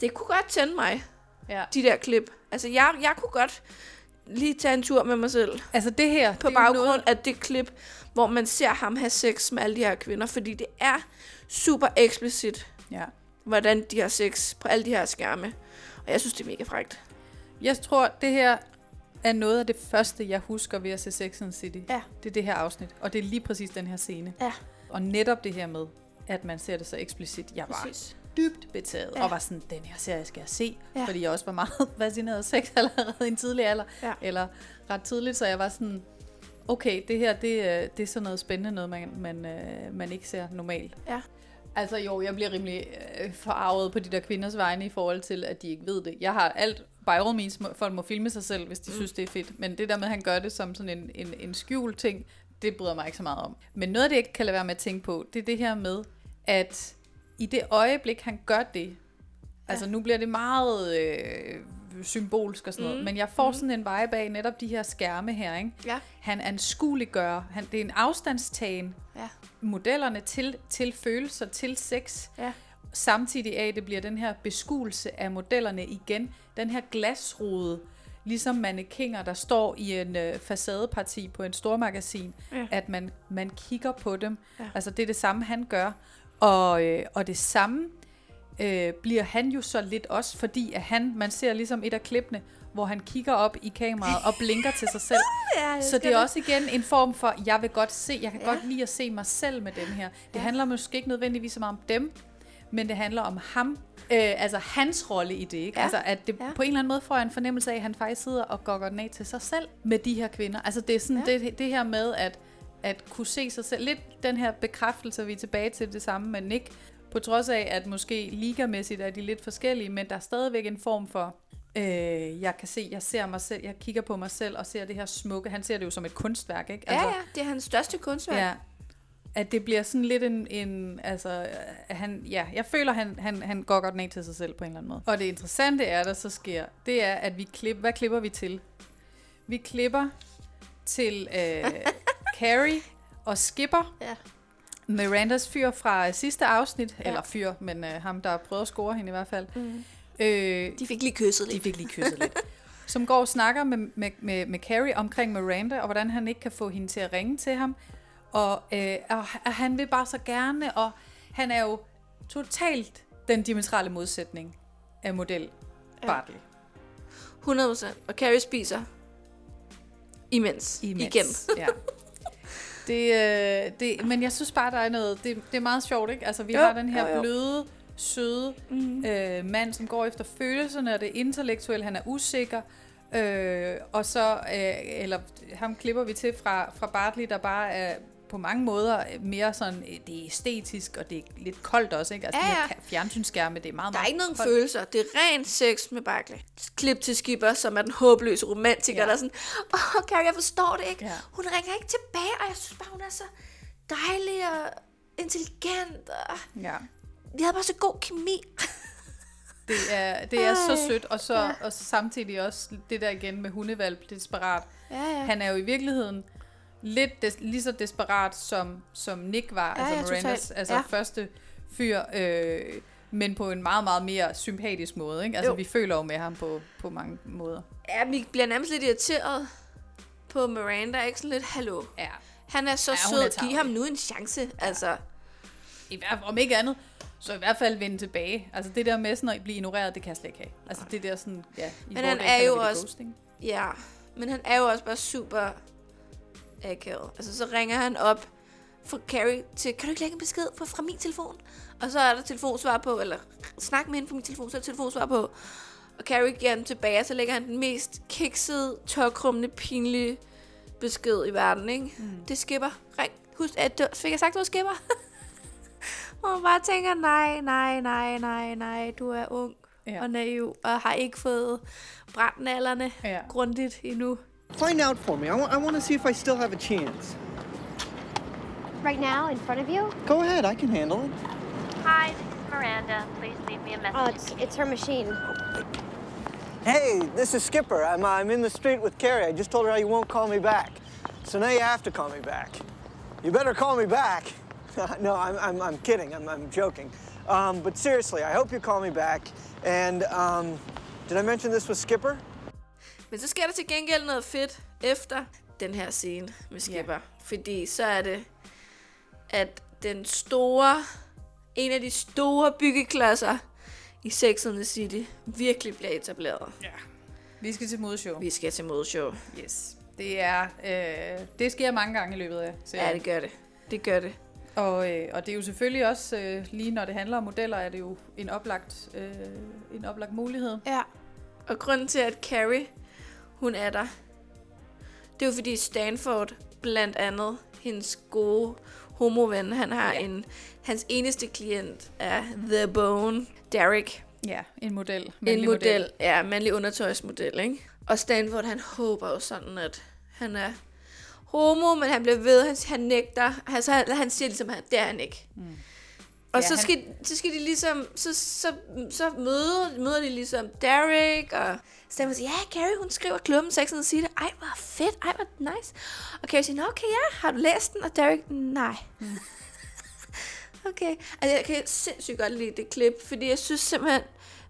Det kunne godt tænde mig, Ja. de der klip. Altså, jeg, jeg kunne godt lige tage en tur med mig selv. Altså det her, På det baggrund noget, af det klip, hvor man ser ham have sex med alle de her kvinder. Fordi det er super eksplicit, ja. hvordan de har sex på alle de her skærme. Og jeg synes, det er mega frægt. Jeg tror, det her er noget af det første, jeg husker ved at se Sex and the City. Ja. Det er det her afsnit, og det er lige præcis den her scene. Ja. Og netop det her med, at man ser det så eksplicit. Jeg var Præcis. Dybt betaget, Ja. og var sådan, den her serie skal jeg se. Ja. Fordi jeg også var meget <laughs> fascineret af sex <laughs> allerede i en tidlig alder. Ja. Eller ret tidligt, så jeg var sådan, okay, det her, det, er- det er sådan noget spændende noget, man, man, øh, man ikke ser normalt. Ja. Altså jo, jeg bliver rimelig øh, forarvet på de der kvinders vegne i forhold til, at de ikke ved det. Jeg har alt, by all means, folk må filme sig selv, hvis de mm. synes, det er fedt. Men det der med, at han gør det som sådan en, en, en skjult ting, det bryder mig ikke så meget om. Men noget det, ikke kan lade være med at tænke på, det er det her med, at i det øjeblik, han gør det, altså nu bliver det meget øh, symbolsk og sådan noget, Mm. men jeg får sådan en vibe af netop de her skærme her, ikke? Ja. Han anskueliggør, han, det er en afstandstagen, Ja. modellerne til, til følelser, til sex, Ja. samtidig af, at det bliver den her beskuelse af modellerne igen. Den her glasrude, ligesom mannekinger, der står i en øh, facadeparti på en stormagasin, Ja. ja. at man, man kigger på dem. Ja. Altså det er det samme, han gør. Og, øh, og det samme øh, bliver han jo så lidt også, fordi at han, man ser ligesom et af klippene, hvor han kigger op i kameraet og blinker til sig selv. <laughs> Ja, Så det er også igen en form for, jeg vil godt se, jeg kan Ja. godt lide at se mig selv med den her. Det Ja. handler måske ikke nødvendigvis så meget om dem, men det handler om ham, øh, altså hans rolle i det, ikke? Ja. Altså at det Ja. på en eller anden måde får jeg en fornemmelse af, at han faktisk sidder og gokker den af til sig selv med de her kvinder. Altså det er sådan ja. det, det her med at, at kunne se sig selv, lidt den her bekræftelse, vi er tilbage til det samme med Nick, på trods af, at måske ligamæssigt er de lidt forskellige, men der er stadigvæk en form for, øh, jeg kan se, jeg ser mig selv, jeg kigger på mig selv og ser det her smukke. Han ser det jo som et kunstværk, ikke? Ja, ja, det er hans største kunstværk. Ja. At det bliver sådan lidt en, en altså, han, ja, jeg føler, han, han, han gokker den af til sig selv på en eller anden måde. Og det interessante er, der så sker, det er, at vi klipper, hvad klipper vi til? Vi klipper til øh, Carrie og Skipper, Ja. Mirandas fyr fra sidste afsnit, ja. eller fyr, men øh, ham, der prøvede at score hende i hvert fald. Mm. Øh, De fik lige kysset de lidt. fik lige kysset lidt. <laughs> Som går og snakker med, med, med, med Carrie omkring Miranda, og hvordan han ikke kan få hende til at ringe til ham. Og, øh, og og han vil bare så gerne, og han er jo totalt den diametrale modsætning af model Bartley. 100%. Og Carrie spiser imens. Imens. Igen. Ja. <laughs> Det, øh, det, men jeg synes bare, der er noget, det, det er meget sjovt, ikke? Altså, vi Jo, har den her jo, jo. bløde, søde Mm. øh, mand, som går efter følelserne og det intellektuelle, han er usikker, øh, og så, øh, eller ham klipper vi til fra, fra Bartley, der bare er på mange måder mere sådan, øh, det er æstetisk, og det er lidt koldt også, ikke? Altså, Ja, ja. fjernsynsskærme, det er meget, Der er meget ikke nogen koldt. følelser. Det er rent sex med Barkley. Klip til Skipper, som er den håbløse romantiker, Ja. der er sådan, åh, oh, Carrie, jeg forstår det ikke. Ja. Hun ringer ikke tilbage, og jeg synes bare, hun er så dejlig og intelligent. Og Ja. vi havde bare så god kemi. Det er, det er så Ej. sødt, og så, og så samtidig også det der igen med hundevalp, desperat. Ja, ja. Han er jo i virkeligheden lidt des, lige så desperat, som, som Nick var, Ja, altså ja, Mirandas altså Ja. første fyr, øh, men på en meget, meget mere sympatisk måde. Ikke? Altså, Jo. vi føler jo med ham på, på mange måder. Ja, vi bliver nærmest lidt irriteret på Miranda. Ikke sådan lidt, hallo. Ja. Han er så Ja, hun er sød. Giv ham nu en chance. Altså, I hvert, om ikke andet, så i hvert fald vende tilbage. Altså det der med sådan at blive ignoreret, det kan jeg slet ikke have. Altså det der sådan, ja, i Men han er jo også- Ghosting. ja. Men han er jo også bare super akavet. Altså, så ringer han op fra Carrie til, kan du ikke lægge en besked på, fra min telefon? Og så er der telefonsvar på, eller snak med hende på min telefon, så er der telefonsvar på. Og Carrie giver den tilbage, og så lægger han den mest kiksede, tørkrummende, pinlige besked i verden, ikke? Mm. Det skipper. Ring. Husk, at du, fik jeg sagt, du skipper? <laughs> Og man bare tænker, nej, nej, nej, nej, nej, du er ung. Ja. og naiv, og har ikke fået brændt nallerne Ja. grundigt endnu. Find out for me. I want, I want to see if I still have a chance. Right now, in front of you? Go ahead, I can handle it. Hi, this is Miranda. Please leave me a message. Oh, it's, it's her machine. Hey, this is Skipper. I'm, uh, I'm in the street with Carrie. I just told her how you won't call me back. So now you have to call me back. You better call me back. <laughs> no, I'm, I'm, I'm kidding. I'm, I'm joking. Um, but seriously, I hope you call me back. And um, did I mention this was Skipper? Men så sker der til gengæld noget fedt efter den her scene med Skipper. Yeah. Fordi så er det, at den store, en af de store byggeklodser i Sex and the City virkelig bliver etableret. Vi skal til modeshow. Vi skal til modeshow. Yes. Det er, øh, det sker mange gange i løbet af serien. Ja, det gør det. Det gør det. Og, øh, og det er jo selvfølgelig også, øh, lige når det handler om modeller, er det jo en oplagt, øh, en oplagt mulighed. Ja. Og grunden til, at Carrie, hun er der, det er jo fordi Stanford, blandt andet, hendes gode homoven, han har ja. en, hans eneste klient er The Bone, Derek. Ja, en model. En mandlig model, ja, mandlig undertøjsmodel, ikke? Og Stanford, han håber jo sådan, at han er homo, men han bliver ved, han, han nægter. Altså, han, han siger ligesom, at det er han ikke. Mm. Og Ja, så, han- skal, så skal de ligesom, så, så, så møder, møder de ligesom Derek, og Stanford siger, ja, Carrie, hun skriver klubben Sex and the City. Ej, hvor fedt, ej, hvor nice. Og Carrie siger, "Nå, okay, ja, har du læst den? Og Derek, nej. <laughs> Okay. Altså, jeg kan sindssygt godt lide det klip, fordi jeg synes simpelthen,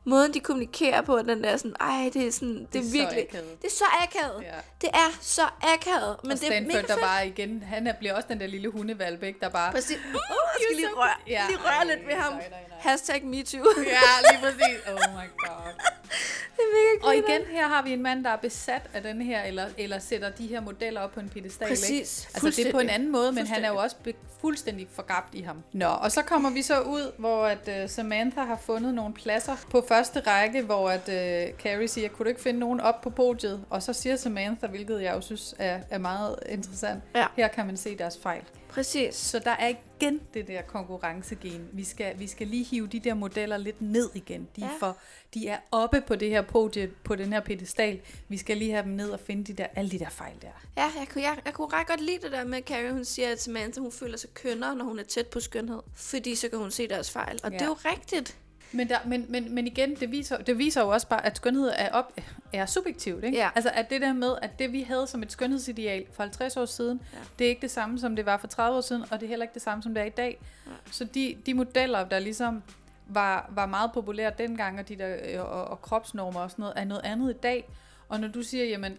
måden de kommunikerer på, den der sådan, ej, det er sådan, det, Det er er virkelig, akavet. det er så akavet. Ja. Det er så akavet, men og det er mega der fedt. bare igen, han er, bliver også den der lille hundevalp, ikke? Der bare... Præcis. Uh, jeg you're skal lige røre. Ja, lige røre lidt ved ham. nej, nej, nej. Hashtag MeToo. <laughs> Ja, lige præcis. Oh my god. <laughs> det er mega Og igen, her har vi en mand, der er besat af den her, eller, eller sætter de her modeller op på en pedestal. Præcis. Ikke? Altså det er på en anden måde, men han er jo også fuldstændig forgabt i ham. Nå, og så kommer vi så ud, hvor at uh, Samantha har fundet nogle pladser på første række, hvor at uh, Carrie siger, kunne du ikke finde nogen op på podiet? Og så siger Samantha, hvilket jeg jo synes er, er meget interessant, Ja. her kan man se deres fejl. Præcis. Så der er igen det der konkurrencegen. Vi skal, vi skal lige hive de der modeller lidt ned igen. De, ja. Ja. er, for, de er oppe på det her podie, på den her pedestal. Vi skal lige have dem ned og finde de der, alle de der fejl der. Ja, jeg kunne, jeg, jeg kunne ret godt lide det der med, at Carrie hun siger, at Samantha hun føler sig kønnere, når hun er tæt på skønhed. Fordi så kan hun se deres fejl. Og ja. det er jo rigtigt. Men, der, men, men, men igen, det viser, det viser jo også bare, at skønhed er, op, er subjektivt. Ikke? Ja. Altså at det der med, at det vi havde som et skønhedsideal for 50 år siden, ja. det er ikke det samme, som det var for 30 år siden, og det er heller ikke det samme, som det er i dag. Ja. Så de, de modeller, der ligesom var, var meget populære dengang, og, de der, øh, og, og kropsnormer og sådan noget, er noget andet i dag. Og når du siger, jamen,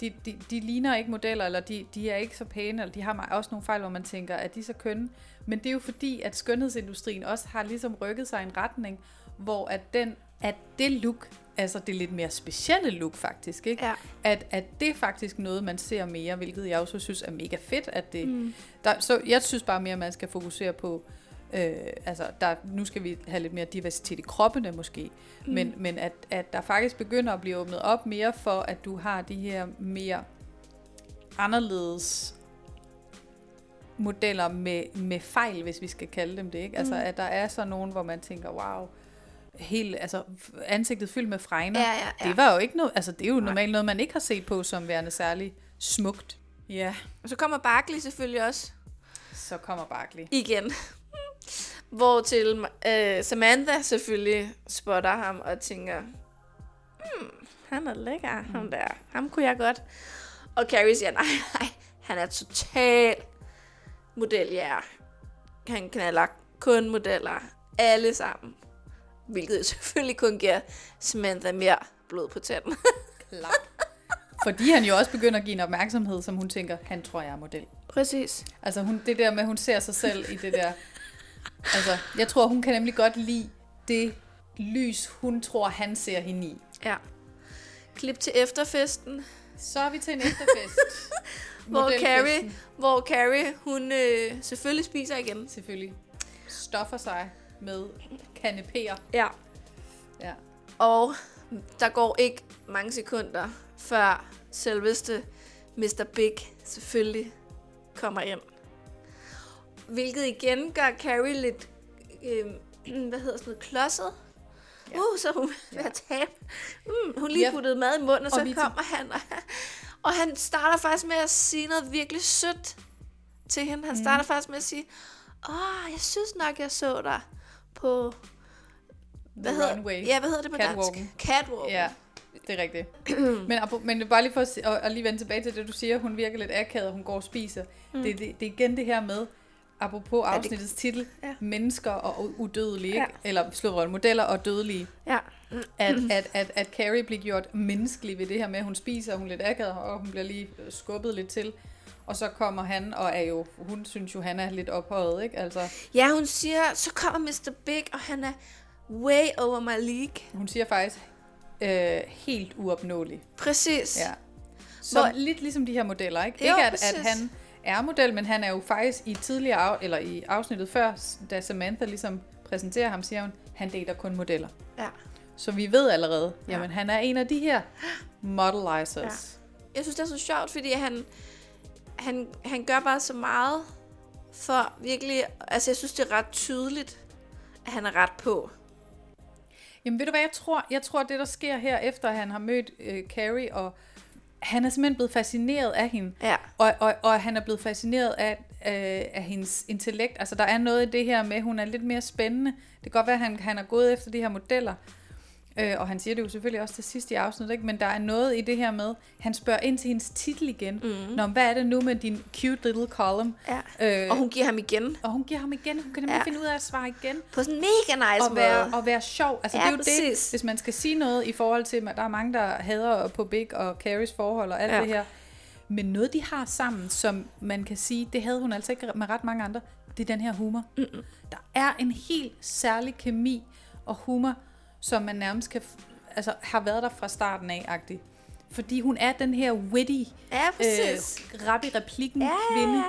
de, de, de ligner ikke modeller, eller de, de er ikke så pæne, eller de har også nogle fejl, hvor man tænker, at de er så kønne. Men det er jo fordi, at skønhedsindustrien også har ligesom rykket sig i en retning, hvor at, den, at det look, altså det lidt mere specielle look faktisk, ikke? Ja. At, at det er faktisk noget, man ser mere, hvilket jeg også synes er mega fedt. At det, mm. der, så jeg synes bare mere, at man skal fokusere på, øh, altså der, nu skal vi have lidt mere diversitet i kroppene måske, mm. men, men at, at der faktisk begynder at blive åbnet op mere for, at du har de her mere anderledes modeller med, med fejl, hvis vi skal kalde dem det, ikke? Altså, at der er så nogen, hvor man tænker, wow, helt, altså, ansigtet fyldt med fregner. Ja, ja, ja. Det var jo ikke noget, altså, det er jo normalt noget, man ikke har set på som værende særlig smukt. Ja, Og så kommer Barkley selvfølgelig også så kommer Barkley. igen. Hvor til øh, Samantha selvfølgelig spotter ham og tænker, hmm, han er lækker, mm. ham der. Ham kunne jeg godt. Og Carrie siger, nej, nej, han er total model, ja. Han knaller kun modeller. Alle sammen. Hvilket <laughs> selvfølgelig kun giver Samantha mere blod på tanden. Klap. Fordi han jo også begynder at give en opmærksomhed, som hun tænker, han tror, jeg er model. Præcis. Altså hun, det der med, at hun ser sig selv i det der... Altså, jeg tror, hun kan nemlig godt lide det lys, hun tror, han ser hende i. Ja. Klip til efterfesten, Så er vi til en efterfest. <laughs> hvor. Carrie, hvor Carrie, hun øh, selvfølgelig spiser igen. Selvfølgelig stoffer sig med kanepéer. Ja. Ja. Og der går ikke mange sekunder, før selveste Mr. Big selvfølgelig kommer ind. Hvilket igen gør Carrie lidt, øh, <clears throat> hvad hedder sådan noget, klodset. Uh, så hun ved at tabe. Mm, hun lige Ja. puttet mad i munden, og Og så er kommer han. Og, og han starter faktisk med at sige noget virkelig sødt til hende. Mm. Han starter faktisk med at sige, åh, jeg synes nok, jeg så dig på... Hvad The hedder, runway. Ja, hvad hedder det på dansk? Catwalken. Catwalk. Ja, det er rigtigt. <clears throat> men, men bare lige for at, at lige vende tilbage til det, du siger, hun virker lidt akavet, hun går og spiser. Mm. Det, det, det er igen det her med, apropos afsnittets titel, Ja. mennesker og udødelige? Ja. eller slået modeller og dødelige. ja. At, at, at, at Carrie bliver gjort menneskelig ved det her med, at hun spiser, hun er lidt akavet, og hun bliver lige skubbet lidt til. Og så kommer han, og er jo, hun synes jo, han er lidt ophøjet, ikke? Altså, Ja, hun siger, så kommer Mr. Big, og han er way over my league. hun siger faktisk, øh, helt uopnåelig. Præcis. Ja. Så Hvor- lidt ligesom de her modeller, ikke? Jo, ikke at, præcis. at han er model, men han er jo faktisk i tidligere af, eller i afsnittet før, da Samantha ligesom præsenterer ham, siger hun, han dater kun modeller. ja. Så vi ved allerede, jamen han er en af de her modelizers. Jeg synes, det er så sjovt, fordi han, han, han gør bare så meget for virkelig... Altså, jeg synes, det er ret tydeligt, at han er ret på. Jamen ved du hvad, jeg tror, jeg tror det der sker her, efter han har mødt øh, Carrie, og han er simpelthen blevet fascineret af hende. Ja. Og, og, og han er blevet fascineret af, øh, af hendes intellekt. Altså, der er noget i det her med, at hun er lidt mere spændende. Det kan godt være, at han, han er gået efter de her modeller. Øh, og han siger det jo selvfølgelig også til sidst i afsnittet, ikke? men der er noget i det her med, han spørger ind til hendes titel igen. Mm. Nå, hvad er det nu med din cute little column? Ja. Øh, Og hun giver ham igen. og hun giver ham igen. Hun kan nemlig Ja. finde ud af at svare igen På sådan en mega nice og være, måde. og være sjov. Altså, Ja, det er jo præcis. det, hvis man skal sige noget i forhold til, at der er mange, der hader på Big og Carries forhold og alt ja. det her. Men noget, de har sammen, som man kan sige, det havde hun altså ikke med ret mange andre, det er den her humor. Mm-mm. Der er en helt særlig kemi og humor, som man nærmest kan, altså har været der fra starten af, agtig. Fordi hun er den her witty, Ja, præcis. øh, rap i replikken Ja, kvinde,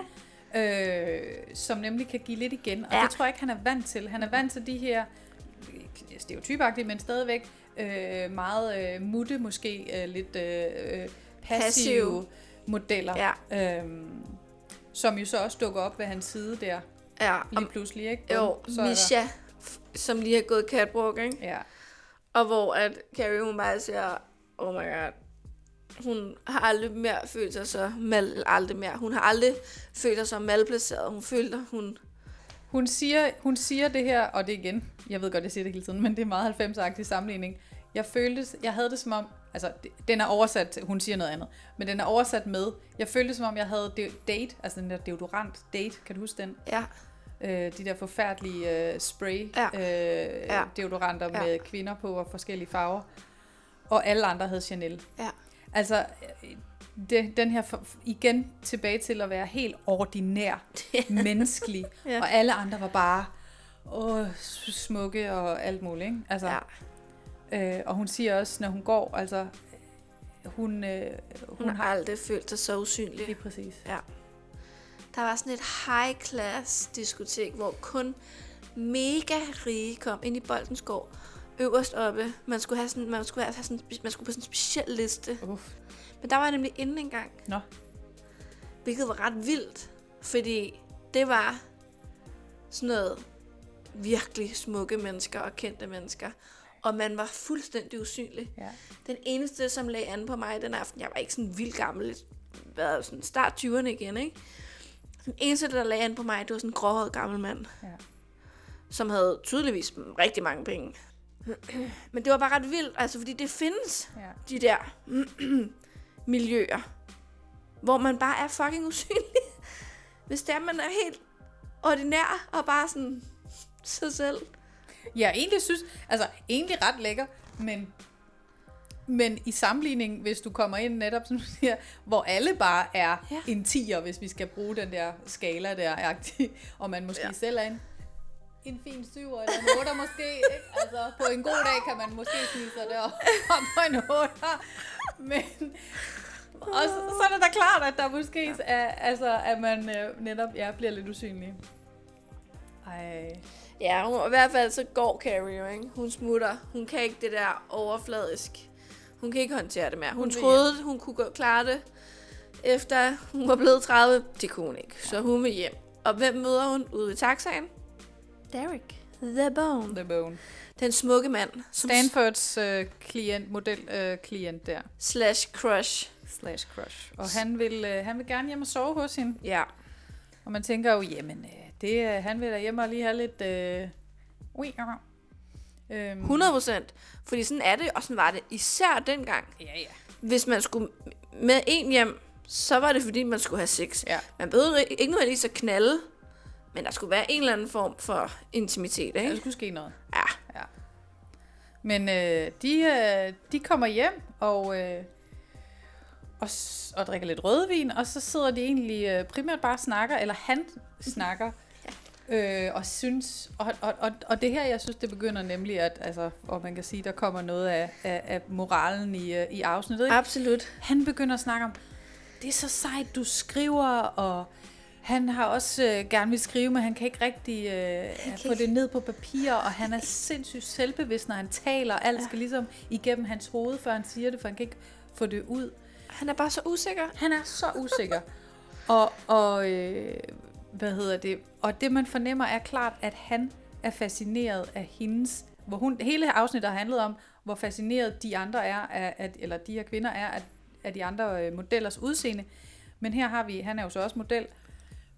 øh, som nemlig kan give lidt igen. Og Ja. det tror jeg ikke, han er vant til. Han er vant til de her øh, stereotypagtige, men stadigvæk øh, meget øh, mutte, måske øh, lidt øh, øh, passive Passiv. modeller. Ja. Øhm, som jo så også dukker op ved hans side der, Ja, lige pludselig, ikke? jo, Bum, så er der- Misha, som lige har gået catwalk, ikke? Ja. Og hvor at Carrie, hun bare siger, oh my god, hun har aldrig mere følt sig så mal, aldrig mere. Hun har aldrig følt sig så malplaceret. Hun følte, hun... Hun siger, hun siger det her, og det igen, jeg ved godt, jeg siger det hele tiden, men det er meget 90-agtig sammenligning. Jeg følte, jeg havde det som om, altså den er oversat, hun siger noget andet, men den er oversat med, jeg følte som om, jeg havde de- date, altså den der deodorant date, kan du huske den? Ja, Øh, de der forfærdelige øh, spray Ja. øh, Ja. deodoranter Ja. med kvinder på og forskellige farver. Og alle andre havde Chanel. ja. Altså, øh, det, den her, igen tilbage til at være helt ordinær, <laughs> menneskelig, ja. og alle andre var bare åh, smukke og alt muligt. Ikke? Altså, ja. øh, og hun siger også, når hun går, altså, hun, øh, hun, Hun har aldrig følt sig så usynlig. lige præcis. Ja. Der var sådan et high class diskotek, hvor kun mega rige kom ind i Boldens Gård. Øverst oppe. Man skulle, have sådan, man skulle, have sådan, man skulle på sådan en speciel liste. Uff. Men der var jeg nemlig inde engang. Nå. Hvilket var ret vildt. Fordi det var sådan noget virkelig smukke mennesker og kendte mennesker. Og man var fuldstændig usynlig. Ja. Den eneste, som lagde an på mig den aften, jeg var ikke sådan vildt gammel, været sådan start 20'erne igen, ikke? Den eneste, der lagde an på mig, det var sådan en gråhåret gammel mand, Ja. som havde tydeligvis rigtig mange penge. <clears throat> Men det var bare ret vildt, altså fordi det findes, Ja. de der <clears throat> miljøer, hvor man bare er fucking usynlig. <laughs> Hvis det er, man er helt ordinær og bare sådan sig selv. Jeg egentlig synes, altså egentlig ret lækker, men, men i sammenligning, hvis du kommer ind netop, som du siger, hvor alle bare er Ja. ja. en tiger, hvis vi skal bruge den der skala der, og man måske Ja. ja. selv er en, en fin syver eller en otter måske, ikke? Altså på en god dag kan man måske snige sig der op <laughs> på en otter, men og så, så er det da klart, at der måske er, altså, at man øh, netop ja, bliver lidt usynlig. Ej. Ja, hun, i hvert fald så går Carrie jo, ikke? Hun smutter. Hun kan ikke det der overfladisk. Hun kan ikke håndtere det mere. Hun, Hun troede, hun kunne gå klare det, efter hun var blevet 30. Det kunne hun ikke. Så hun vil hjem. Og hvem møder hun ude i taxaen? Derek. The Bone. The Bone. Den smukke mand. Som Stanfords øh, klient, model øh, klient der, Slash crush. slash crush. Og han vil, øh, han vil gerne hjem og sove hos hende. Ja. Og man tænker jo, jamen, øh, det, øh, han vil da hjem og lige have lidt... Øh, ui, øhm, 100 procent. Fordi sådan er det, og sådan var det især dengang. Ja, ja. Hvis man skulle med en hjem, så var det fordi, man skulle have sex. Ja. Man behøvede ikke nødvendigvis at knalde, men der skulle være en eller anden form for intimitet, Der ikke? skulle ske noget. Ja. Ja. Men øh, de, øh, de kommer hjem og, øh, og, og drikker lidt rødvin, og så sidder de egentlig øh, primært bare og snakker, eller han snakker, øh, og synes, og, og, og, og det her, jeg synes, det begynder nemlig, at, altså, og man kan sige, der kommer noget af, af, af moralen i, øh, i afsnittet. Ikke? Absolut. Han begynder at snakke om, det er så sejt, du skriver, og han har også øh, gerne vil skrive, men han kan ikke rigtig øh, få det ned på papir, og han er sindssygt selvbevidst, når han taler. Alt skal ligesom igennem hans hoved, før han siger det, for han kan ikke få det ud. Han er bare så usikker. Han er så usikker. og, og øh, hvad hedder det? Og det, man fornemmer, er klart, at han er fascineret af hendes... Hvor hun, hele afsnittet har handlet om, hvor fascineret de andre er, af, at, eller de her kvinder er, af, af de andre øh, modellers udseende. Men her har vi, han er jo så også model,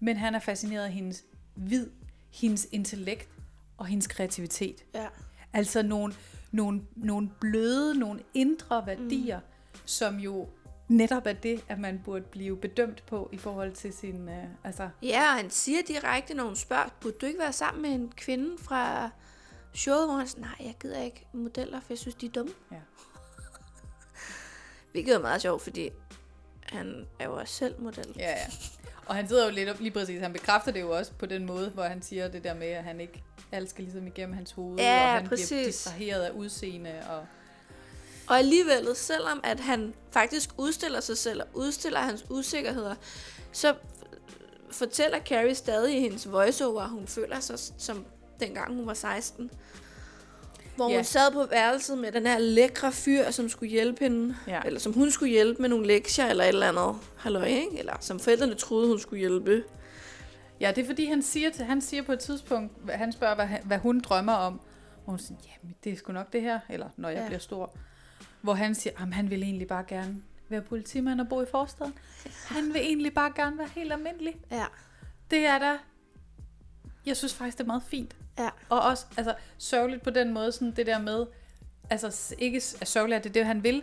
men han er fascineret af hendes vid, hendes intellekt og hendes kreativitet. Ja. Altså nogle, nogle, nogle bløde, nogle indre værdier, mm. som jo netop er det, at man burde blive bedømt på i forhold til sin... Øh, altså, Ja, og han siger direkte, når hun spørger, burde du ikke være sammen med en kvinde fra showet, hvor han siger, nej, jeg gider ikke modeller, for jeg synes, de er dumme. Ja. <laughs> Hvilket er meget sjovt, fordi han er jo også selv model. ja, ja. Og han sidder jo lidt op, lige præcis, han bekræfter det jo også på den måde, hvor han siger det der med, at han ikke, alt skal ligesom igennem hans hoved, Ja, og han bliver præcis. distraheret af udseende, og Og alligevel, selvom at han faktisk udstiller sig selv og udstiller hans usikkerheder, så fortæller Carrie stadig i hendes voiceover, at hun føler sig som dengang hun var 16. Hvor Ja. hun sad på værelset med den her lækre fyr, som skulle hjælpe hende. Ja. Eller som hun skulle hjælpe med nogle lektier eller et eller andet. Halløj, ikke? Eller som forældrene troede, hun skulle hjælpe. Ja, det er fordi, han siger, til, han siger på et tidspunkt, han spørger, hvad, hvad hun drømmer om. Og hun siger, jamen det er sgu nok det her, eller når jeg ja. bliver stor. Hvor han siger, at han vil egentlig bare gerne være politimand og bo i forstaden. Han vil egentlig bare gerne være helt almindelig. Ja. Det er da, jeg synes faktisk, det er meget fint. Ja. Og også altså, sørgeligt på den måde, sådan det der med, altså ikke sørgeligt, at det er det, han vil,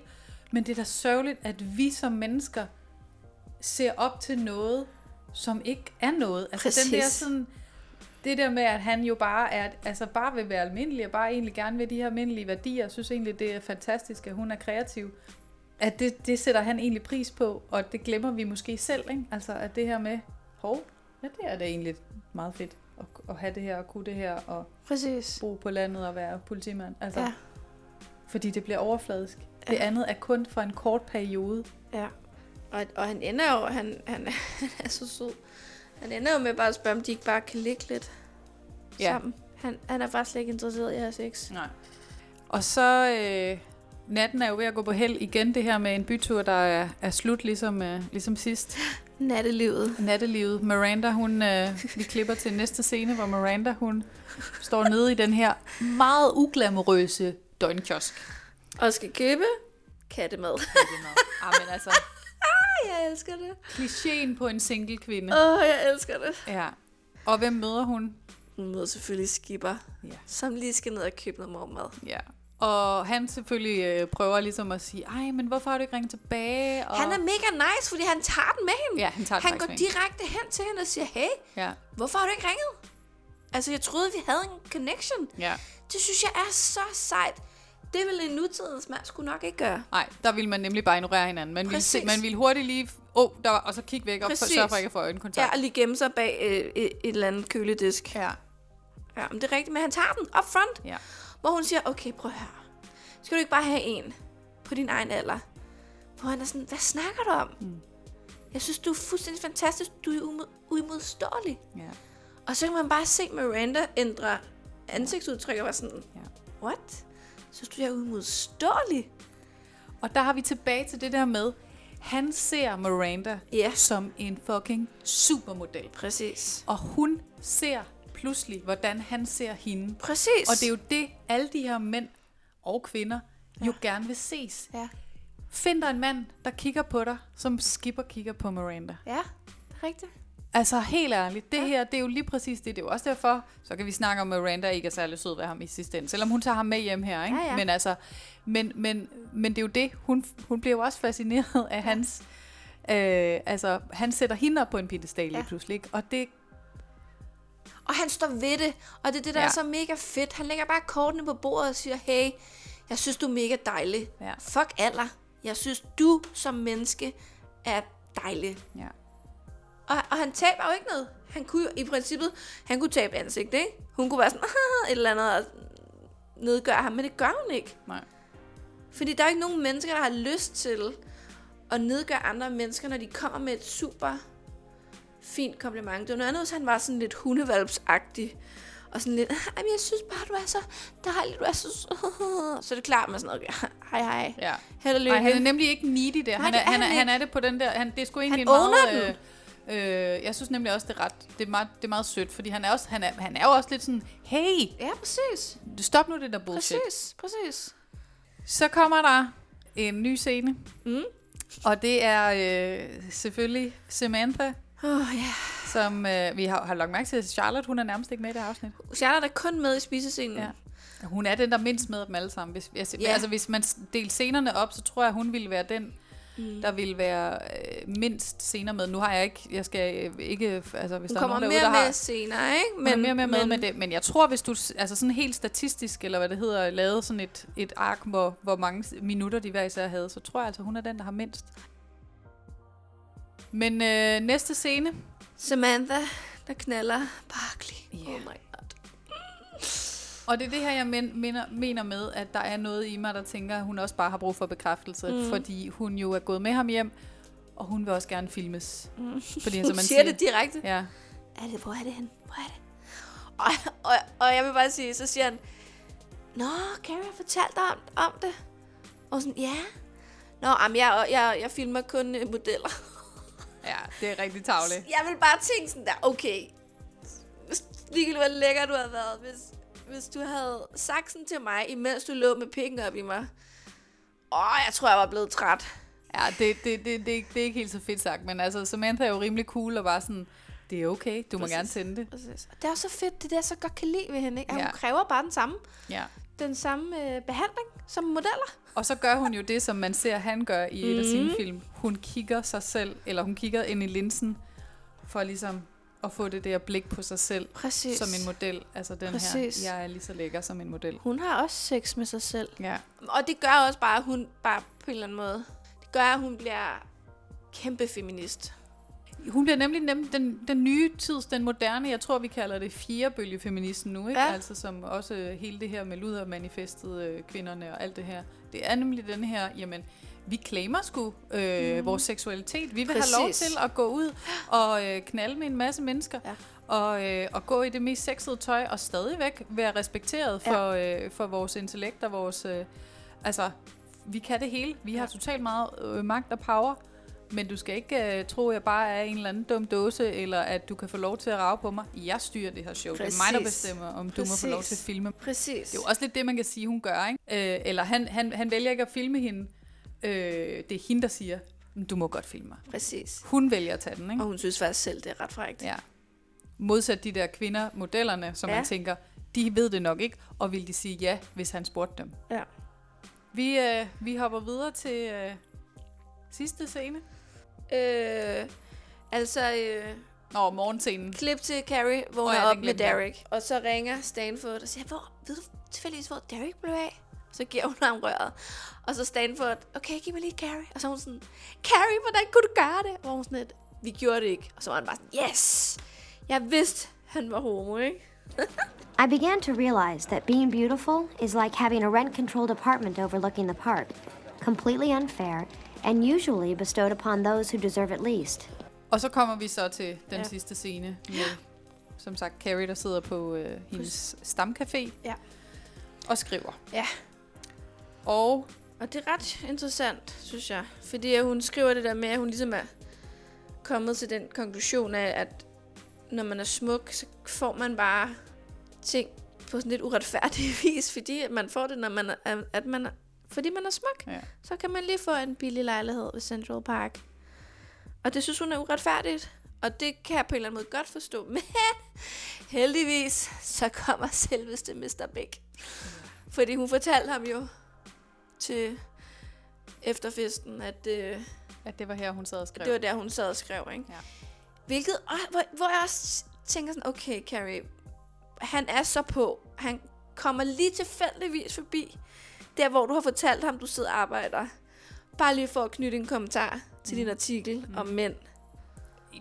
men det er da sørgeligt, at vi som mennesker ser op til noget, som ikke er noget. Altså den der Præcis. sådan, det der med, at han jo bare er, altså bare vil være almindelig, og bare egentlig gerne vil de her almindelige værdier, jeg synes egentlig, det er fantastisk, at hun er kreativ. At det, det sætter han egentlig pris på, og det glemmer vi måske selv, ikke? Altså at det her med, hov, ja, det er da egentlig meget fedt at, at have det her, og kunne det her, og Præcis. bo på landet og være politimand. Altså, Ja. ja. Fordi det bliver overfladisk. Det andet er kun for en kort periode. Ja. Og, og han ender jo, han, han, <laughs> han er så sød. Han ender jo med bare at spørge, om de ikke bare kan ligge lidt ja. Sammen. Han, han er faktisk slet ikke interesseret i at have sex. Nej. Og så øh, natten er jo ved at gå på held igen, det her med en bytur, der er, er slut ligesom, øh, ligesom sidst. <laughs> Nattelivet. Nattelivet. Miranda, hun, øh, vi klipper til næste scene, hvor Miranda, hun står nede i den her meget uglamorøse døgnkiosk. Og skal købe kattemad. Ah, men altså, jeg elsker det. klichéen på en single kvinde. Åh, oh, jeg elsker det. Ja. Og hvem møder hun? Hun møder selvfølgelig Skipper, Ja. som lige skal ned og købe noget mormad. Ja. Og han selvfølgelig øh, prøver ligesom at sige, ej, men hvorfor har du ikke ringet tilbage? Og... Han er mega nice, fordi han tager den med hende. Ja, han tager den Han går direkte hen til hende og siger, hey, Ja, hvorfor har du ikke ringet? Altså, jeg troede, vi havde en connection. ja. Det synes jeg er så sejt. Det vil en nutidens mand skulle nok ikke gøre. Nej, der vil man nemlig bare ignorere hinanden. Man se, Præcis. man vil hurtigt lige, oh, der var, og så kigge væk og Præcis. sørge for ikke at få Ja, øjenkontakt. og lige gemme sig bag øh, et, et eller andet køledisk. Ja. Ja, men det er rigtigt, men han tager den up front. Ja. Hvor hun siger, okay, prøv at høre. Skal du ikke bare have en på din egen alder? Hvor han er sådan, hvad snakker du om? Mm. Jeg synes, du er fuldstændig fantastisk. Du er umo- uimodståelig. ja. Og så kan man bare se Miranda ændre ansigtsudtryk og være sådan, Ja. what? Synes du, jeg er uimodståelig? Og der har vi tilbage til det der med, han ser Miranda Ja. som en fucking supermodel. Præcis. Og hun ser pludselig, hvordan han ser hende. Præcis. Og det er jo det, alle de her mænd og kvinder jo gerne vil ses. Ja. Find dig en mand, der kigger på dig, som Skipper kigger på Miranda. Ja, det er rigtigt. Altså helt ærligt, det ja. her, det er jo lige præcis det. Det er jo også derfor, så kan vi snakke om, at Miranda ikke er særlig sød ved ham i sidste ende. Selvom hun tager ham med hjem her, ikke? Ja, ja. Men altså, men, men, men det er jo det, hun, hun bliver jo også fascineret af ja. hans... Øh, altså, han sætter hende op på en piedestal lige Ja. pludselig, ikke? Og det, Og han står ved det, og det er det, der. Ja. er så mega fedt. Han lægger bare kortene på bordet og siger, hey, jeg synes, du er mega dejlig. Ja. Fuck alder. Jeg synes, du som menneske er dejlig. ja. Og, og han taber jo ikke noget. Han kunne i princippet, han kunne tabe ansigt, ikke? Hun kunne være sådan, <laughs> et eller andet og nedgøre ham, men det gør hun ikke. Nej. Fordi der er ikke nogen mennesker, der har lyst til at nedgøre andre mennesker, når de kommer med et super fint kompliment. Det var noget andet, hvis han var sådan lidt hundevalpsagtig. Og sådan lidt, Jamen, jeg synes bare, du er så dejlig, du er så sød." Så er det klart, man sådan, okay, hej hej. Ja. Held og lykke. Ej, han er nemlig ikke needy der. Nej, han, det er, er han, er, han han ikke. er det på den der... Han, det er sgu egentlig en owner meget... Øh, øh, jeg synes nemlig også, det er ret... Det er meget, det er meget sødt, fordi han er, også, han, er, han er jo også lidt sådan... Hey, Ja, præcis. stop nu det der bullshit. Præcis, præcis. Så kommer der en ny scene. Mm. Og det er øh, selvfølgelig Samantha, oh, ja. som øh, vi har, har lagt mærke til. Charlotte, hun er nærmest ikke med i det her afsnit. Charlotte er kun med i spisescenen. Ja. Hun er den, der mindst med af dem alle sammen. Hvis, jeg, yeah. altså, hvis man delte scenerne op, så tror jeg, hun ville være den, mm. der ville være øh, mindst scener med. Nu har jeg ikke, jeg skal øh, ikke, altså hvis Hun der kommer er nogen mere derude, der med har, senere, ikke? men, mere med, med, med det. Men jeg tror, hvis du altså sådan helt statistisk, eller hvad det hedder, lavede sådan et, et ark, hvor, hvor mange minutter de hver især havde, så tror jeg altså, hun er den, der har mindst. Men øh, næste scene, Samantha, der knaller Barkley. Ja. Oh my. Og det er det her, jeg men, mener, mener med, at der er noget i mig, der tænker, at hun også bare har brug for bekræftelse, mm. fordi hun jo er gået med ham hjem, og hun vil også gerne filmes. Mm. Fordi, <laughs> Hun siger det direkte. Ja, Er det, hvor er det hen? Hvor er det? Og, og, og jeg vil bare sige, så siger han, Nå, Carrie har fortalt dig om, om det. Og sådan, ja. Nå, jamen, jeg, jeg, jeg filmer kun øh, modeller. <laughs> ja, det er rigtig tavligt. Jeg vil bare tænke sådan der, okay. Ligegyldigt hvor lækker du havde været, hvis, hvis du havde sådan til mig, imens du lå med pikken op i mig. Åh, jeg tror, jeg var blevet træt. Ja, det, det, det, det, er ikke- det er ikke helt så fedt sagt, men altså, Samantha er jo rimelig cool og bare sådan, det er okay, du må Præcis. gerne sende det. Præcis. Og det er også så fedt, det er jeg så godt kan lide ved hende, ikke? At Ja. hun kræver bare den samme, Ja. den samme øh, behandling som modeller. Og så gør hun jo det, som man ser, han gør i et af sine film. Hun kigger sig selv, eller hun kigger ind i linsen, for ligesom at få det der blik på sig selv Præcis. som en model. Altså den Præcis. her, jeg er lige så lækker som en model. Hun har også sex med sig selv. Ja. Og det gør også bare, at hun bare på en eller anden måde, det gør, at hun bliver kæmpe feminist. Hun bliver nemlig nem, den, den nye tids, den moderne, jeg tror, vi kalder det fjerdebølge feministen nu, ikke? Ja. Altså som også hele det her med ludermanifestet, øh, kvinderne og alt det her. Det er nemlig den her, jamen, vi claimer sgu øh, mm. vores seksualitet. Vi vil have lov Præcis. til at gå ud og øh, knalde med en masse mennesker. Ja. Og, øh, og gå i det mest sexede tøj, og stadigvæk være respekteret for, øh, for vores intellekt og vores... Øh, altså, vi kan det hele. Vi har totalt meget øh, magt og power. Men du skal ikke øh, tro, at jeg bare er en eller anden dum dåse, eller at du kan få lov til at rave på mig. Jeg styrer det her show. Præcis. Det er mig, der Præcis. bestemmer, om du må få lov til at Præcis. filme. Præcis. Det er jo også lidt det, man kan sige, hun gør, ikke? Øh, eller han, han, han vælger ikke at filme hende. Øh, det er hende, der siger, du må godt filme mig. Præcis. Hun vælger at tage den, ikke? Og hun synes faktisk selv, det er ret frækt. Ja. Modsat de der kvinder, modellerne, som ja. Man tænker, de ved det nok ikke, og vil de sige ja, hvis han spurgte dem. Ja. Vi, øh, vi hopper videre til øh, sidste scene. Øh, altså, øh, Nå, morgenscenen. klip til Carrie vågner ja, op med. Derek. Og så ringer Stanford og siger, hvor, ved du tilfældigvis, hvor Derek blev af? Så giver hun ham røret. Og så Stanford, okay, giv mig lige Carrie. Og så er hun sådan, Carrie, hvordan kunne du gøre det? Og hun sådan lidt, vi gjorde det ikke. Og så var han bare sådan, yes! Jeg vidste, han var homo, ikke? <laughs> I began to realize that being beautiful is like having a rent controlled apartment overlooking the park, completely unfair, and usually bestowed upon those who deserve it least. Og så kommer vi så til den. Ja. sidste scene med, som sagt, Carrie, der sidder på øh, hendes stamcafé Ja. og skriver. Ja. Og Og det er ret interessant, synes jeg. Fordi hun skriver det der med, at hun ligesom er kommet til den konklusion af, at når man er smuk, så får man bare ting på sådan lidt uretfærdig <laughs> vis, fordi at man får det, når man er, at man er, fordi man er smuk. Ja. Så kan man lige få en billig lejlighed ved Central Park. Og det synes hun er uretfærdigt. Og det kan jeg på en eller anden måde godt forstå. <laughs> Men heldigvis, så kommer selveste Mr. Big. Fordi hun fortalte ham jo til efterfesten, at øh, At det var her, hun sad og skrev. det var der, hun sad og skrev, ikke? Ja. Hvilket, øh, hvor, hvor jeg også tænker sådan, okay, Carrie, han er så på. Han kommer lige tilfældigvis forbi, der hvor du har fortalt ham, du sidder og arbejder. Bare lige for at knytte en kommentar til din artikel mm. om mænd.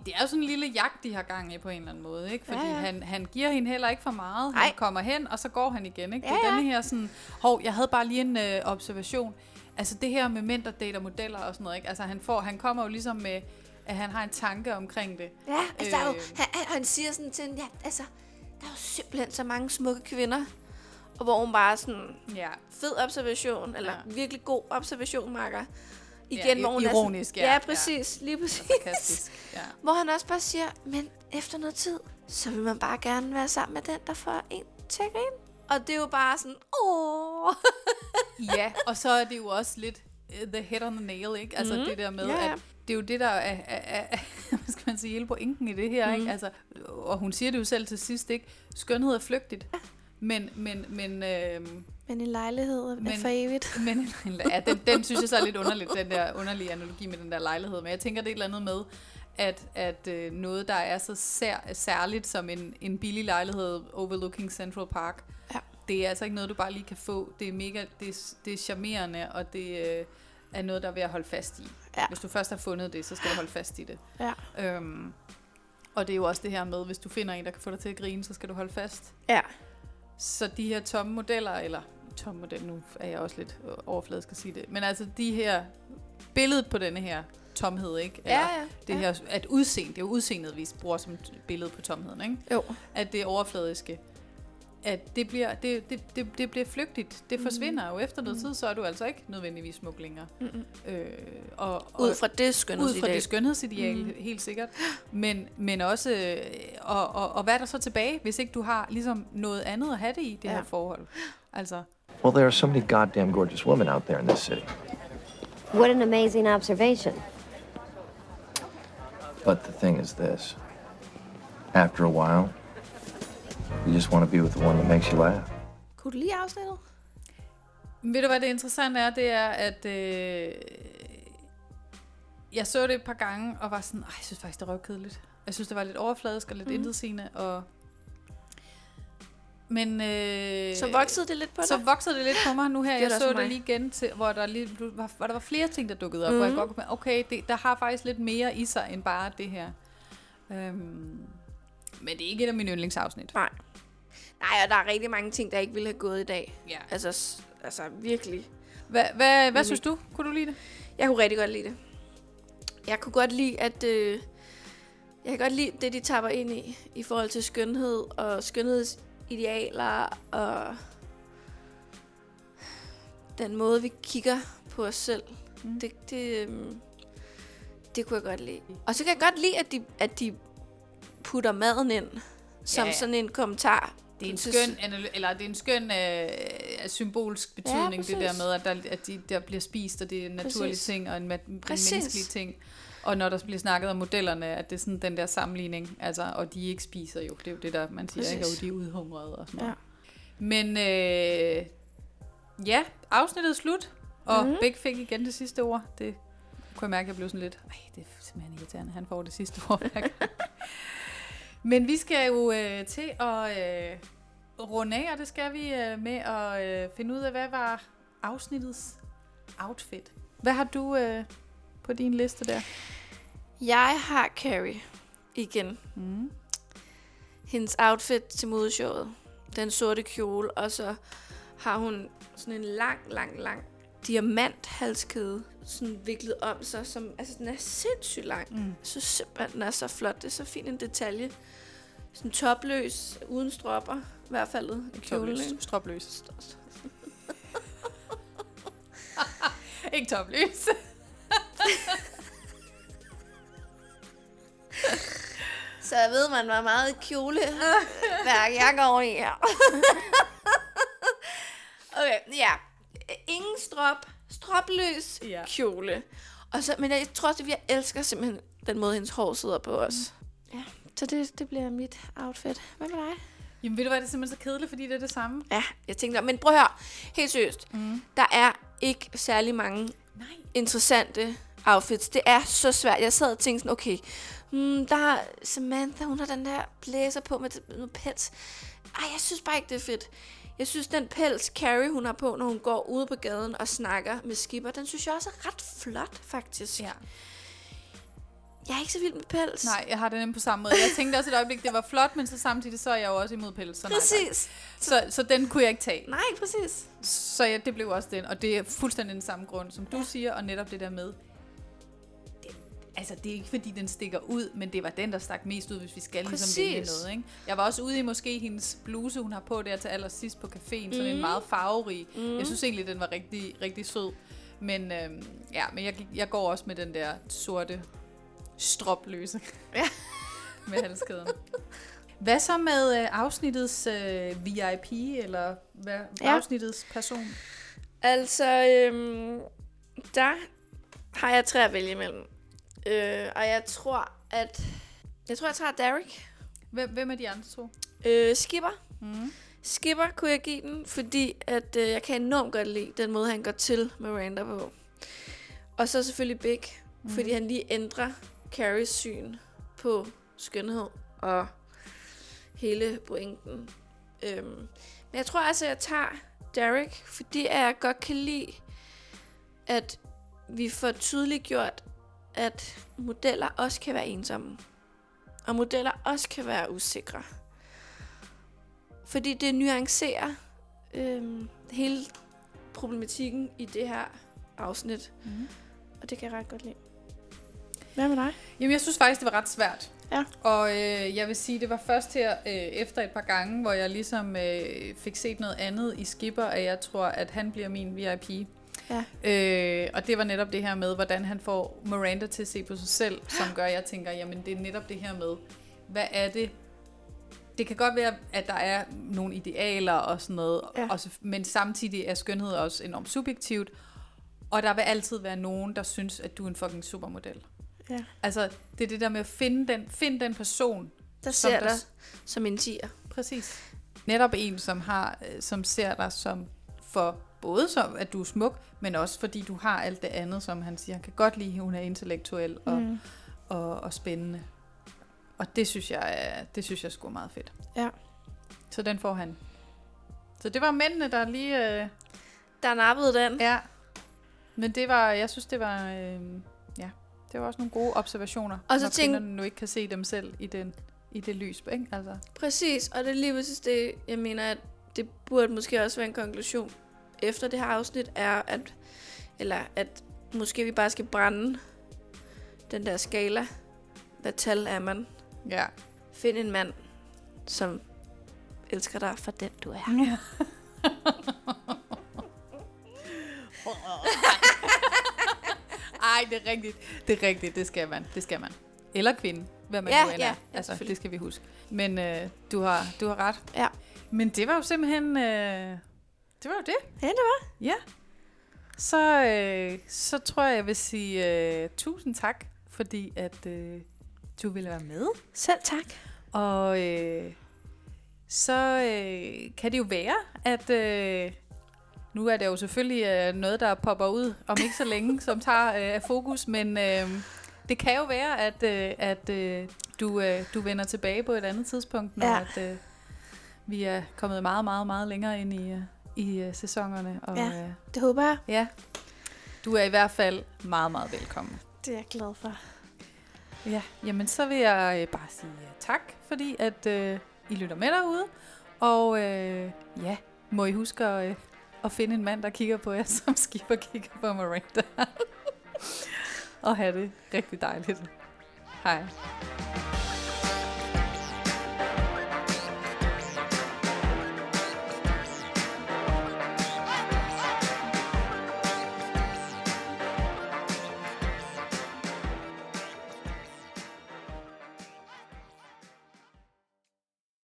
Det er jo sådan en lille jagt, de har gang i på en eller anden måde, ikke? Fordi Ja, ja. Han, han giver hende heller ikke for meget. Ej. Han kommer hen, og så går han igen, ikke? Det Ja, er ja. denne her sådan... Hov, jeg havde bare lige en øh, observation. Altså det her med mænd, der dater modeller og sådan noget, ikke? Altså han, får, han kommer jo ligesom med, at han har en tanke omkring det. Ja, altså, øh. der er jo, han, han- siger sådan til hende, ja, altså, der er jo simpelthen så mange smukke kvinder. Og hvor hun bare sådan, Ja. fed observation, eller ja. virkelig god observation, Marker. Igen, Ja, hvor hun ironisk, er ja, sådan, ja. ja, præcis, lige præcis. Ja. <laughs> Hvor han også bare siger, men efter noget tid, så vil man bare gerne være sammen med den, der får en til at grine. Og det er jo bare sådan, åh. <laughs> ja, og så er det jo også lidt uh, the head on the nail, ikke? Altså Mhm. det der med, Ja, ja. at det er jo det, der er, er, er, <laughs> hvad skal man sige, hele pointen i det her, Mhm. ikke? Altså, og hun siger det jo selv til sidst, ikke? Skønhed er flygtigt. Men, men, men, øhm, Men en lejlighed er Men- for evigt. <laughs> men ja, den, den synes jeg så er lidt underligt, den der underlige analogi med den der lejlighed. Men jeg tænker, det er et eller andet med, at, at øh, noget, der er så sær, særligt som en, en billig lejlighed overlooking Central Park, Ja. det er altså ikke noget, du bare lige kan få. Det er mega, det er, det er charmerende, og det øh, er noget, der er ved at holde fast i. Ja. Hvis du først har fundet det, så skal du holde fast i det. Ja. Øhm, og det er jo også det her med, hvis du finder en, der kan få dig til at grine, så skal du holde fast. Ja. Så de her tomme modeller, eller tomme model, nu er jeg også lidt overfladisk at sige det, men altså de her, billedet på denne her tomhed, ikke? Ja, ja. Det ja. her, at udseende, det er jo udseendet, vi bruger som billede på tomheden, ikke? Jo. At det er overfladiske, at det bliver, det, det, det, det bliver flygtigt. Det forsvinder jo efter noget tid, så er du altså ikke nødvendigvis smuk længere. Mm-mm. Øh, og, og, Ud fra det ud skønhedsideal. fra det skønhedsideal, mm. helt sikkert. Men, men også, øh, og, og, og hvad er der så tilbage, hvis ikke du har ligesom noget andet at have det i, det Ja. her forhold? Altså, Well, there are so many goddamn gorgeous women out there in this city. What an amazing observation. But the thing is this after a while, you just want to be with the one that makes you laugh. Kunne du lide afsnittet? ved du hvad det interessante er? Det er, at øh, jeg så det et par gange, og var sådan, Ej, jeg synes faktisk, det er røvkedeligt. Jeg synes, det var lidt overfladisk og lidt mm. intetsigende, og... Men... Øh, Så voksede det lidt på så dig? voksede det lidt på mig nu her. Det Jeg så det lige igen, til, hvor, der lige, var, hvor der var flere ting, der dukkede op. Mm. Hvor jeg Mhm. godt kunne okay, det, der har faktisk lidt mere i sig, end bare det her. Øhm, men det er ikke et af mine yndlingsafsnit. Nej. Nej, og der er rigtig mange ting, der ikke ville have gået i dag. Ja. Altså, altså virkelig. Hvad, hvad, hvad synes du? Kunne du lide det? Jeg kunne rigtig godt lide det. Jeg kunne godt lide, at... Øh, jeg kan godt lide det, de tapper ind i, i forhold til skønhed og skønhedsidealer og den måde, vi kigger på os selv. Mm. Det, det, øhm, det kunne jeg godt lide. Og så kan jeg godt lide, at de, at de putter maden ind som Ja, ja. sådan en kommentar. Det er en skøn, eller det er en skøn øh, symbolsk betydning, ja, det der med, at, der, at de, der bliver spist, og det er en naturlig Præcis. ting, og en, en Præcis. menneskelig ting. Og når der bliver snakket om modellerne, at det er sådan den der sammenligning, altså, og de ikke spiser jo, det er jo det der, man siger, ikke? Og de er udhungrede og sådan Ja. noget. Men øh, ja, afsnittet er slut, og mm-hmm. Big fik igen det sidste ord. Det kunne jeg mærke, at jeg blev sådan lidt, ej, det er simpelthen irriterende, han får det sidste ord. hver <laughs> gang." <laughs> Men vi skal jo øh, til at øh, runde af, og det skal vi øh, med at øh, finde ud af, hvad var afsnittets outfit. Hvad har du øh, på din liste der? Jeg har Carrie igen. Mm. hendes outfit til modeshowet. Den sorte kjole, og så har hun sådan en lang, lang, lang diamanthalskæde, sådan viklet om sig, som, altså den er sindssygt lang. Mm. Synes simpelthen, den er så flot. Det er så fin en detalje. Sådan topløs, uden stropper, i hvert fald. i kjolen, ikke? Stropløs. <laughs> Ikke topløs. Så <laughs> Så jeg ved man, hvor meget kjole værk jeg går i her. <laughs> okay, ja. Ingen strop. Stropløs Ja. kjole. Og så, men jeg tror også, at vi elsker simpelthen den måde, hendes hår sidder på os. Ja, så det, det bliver mit outfit. Hvad med dig? Jamen ved du hvad, det er simpelthen så kedeligt, fordi det er det samme. Ja, jeg tænkte, men prøv at høre, helt seriøst. Mm. Der er ikke særlig mange Nej. interessante outfits. Det er så svært. Jeg sad og tænkte sådan, okay, hmm, der er Samantha, hun har den der blæser på med med noget pels. Ej, jeg synes bare ikke, det er fedt. Jeg synes, den pels, Carrie, hun har på, når hun går ude på gaden og snakker med skipper, den synes jeg også er ret flot, faktisk. Ja. Jeg er ikke så vild med pels. Nej, jeg har det nemt på samme måde. Jeg tænkte også et øjeblik, det var flot, men så samtidig så er jeg jo også imod pels. Så, nej. Præcis. så, så den kunne jeg ikke tage. Nej, præcis. Så ja, det blev også den, og det er fuldstændig den samme grund, som du siger, og netop det der med, altså det er ikke fordi, den stikker ud, men det var den, der stak mest ud, hvis vi skal ligesom vælge Præcis. noget. Ikke? Jeg var også ude i måske hendes bluse, hun har på der til allersidst på caféen, sådan en meget farverig. Mm. Jeg synes egentlig, den var rigtig, rigtig sød. Men, øhm, ja, men jeg, jeg går også med den der sorte stropløse Ja. <laughs> med halskæden. Hvad så med øh, afsnittets øh, VIP, eller hvad, ja. afsnittets person? Altså, øhm, der har jeg tre at vælge imellem. Øh, og jeg tror, at... Jeg tror, jeg tager Derek. Hvem, hvem er de andre to? Øh, Skipper. Mm. Skipper kunne jeg give den, fordi at, øh, jeg kan enormt godt lide den måde, han går til Miranda på. Og så selvfølgelig Big, mm. fordi han lige ændrer Carries syn på skønhed og hele pointen. Øhm, men jeg tror altså, jeg tager Derek, fordi jeg godt kan lide, at vi får tydeligt gjort, at modeller også kan være ensomme. Og modeller også kan være usikre. Fordi det nuancerer øhm, hele problematikken i det her afsnit. Mhm. Og det kan jeg ret godt lide. Hvad med dig? Jamen, jeg synes faktisk, det var ret svært. Ja. Og øh, jeg vil sige, det var først her øh, efter et par gange, hvor jeg ligesom øh, fik set noget andet i Skipper, at jeg tror, at han bliver min VIP. Ja. Øh, og det var netop det her med, hvordan han får Miranda til at se på sig selv, som gør, at jeg tænker, jamen det er netop det her med, hvad er det? Det kan godt være, at der er nogle idealer og sådan noget, Ja. og så, men samtidig er skønhed også enormt subjektivt, og der vil altid være nogen, der synes, at du er en fucking supermodel. Ja. Altså, det er det der med at finde den, finde den person, Der Som ser der dig s- som en tiger. Præcis. Netop en, som har, øh, som ser dig som for både som, at du er smuk, men også fordi du har alt det andet, som han siger. Han kan godt lide, at hun er intellektuel og, mm. og, og spændende. Og det synes jeg, det synes jeg sgu er meget fedt. Ja. Så den får han. Så det var mændene, der lige... Øh, Der nappede den. ja. Men det var, jeg synes, det var... Øh, ja, det var også nogle gode observationer. Og så når tænk- nu ikke kan se dem selv i, den, i det lys, ikke? Altså, Præcis, og det er lige præcis det, jeg mener, at det burde måske også være en konklusion efter det her afsnit, er, at, eller at måske vi bare skal brænde den der skala. Hvad tal er man? ja. Find en mand, som elsker dig for den, du er. <laughs> Ja. Ej, det er rigtigt. Det er rigtigt, det skal man. Det skal man. Eller kvinde, hvad man Ja, nu ja, er. ja, altså, selvfølgelig. det skal vi huske. Men øh, du, har, du har ret. Ja. Men det var jo simpelthen... Øh, det var jo det. Ja, det var. Ja. Så, øh, så tror jeg, jeg vil sige øh, tusind tak, fordi at øh, du ville være med. Selv tak. Og øh, så øh, kan det jo være, at øh, nu er det jo selvfølgelig øh, noget, der popper ud om ikke så længe, som tager øh, af fokus, men øh, det kan jo være, at, øh, at øh, du, øh, du vender tilbage på et andet tidspunkt, når ja. at, øh, vi er kommet meget, meget, meget længere ind i, øh, i øh, sæsonerne. Og, Ja. øh, Det håber jeg. ja, du er i hvert fald meget, meget velkommen. Det er jeg glad for. Ja, jamen så vil jeg øh, bare sige øh, tak, fordi at øh, I lytter med derude. Og øh, ja, må I huske at, øh, at finde en mand, der kigger på jer, <laughs> som skipper kigger på Miranda. <laughs> og have det rigtig dejligt. Hej.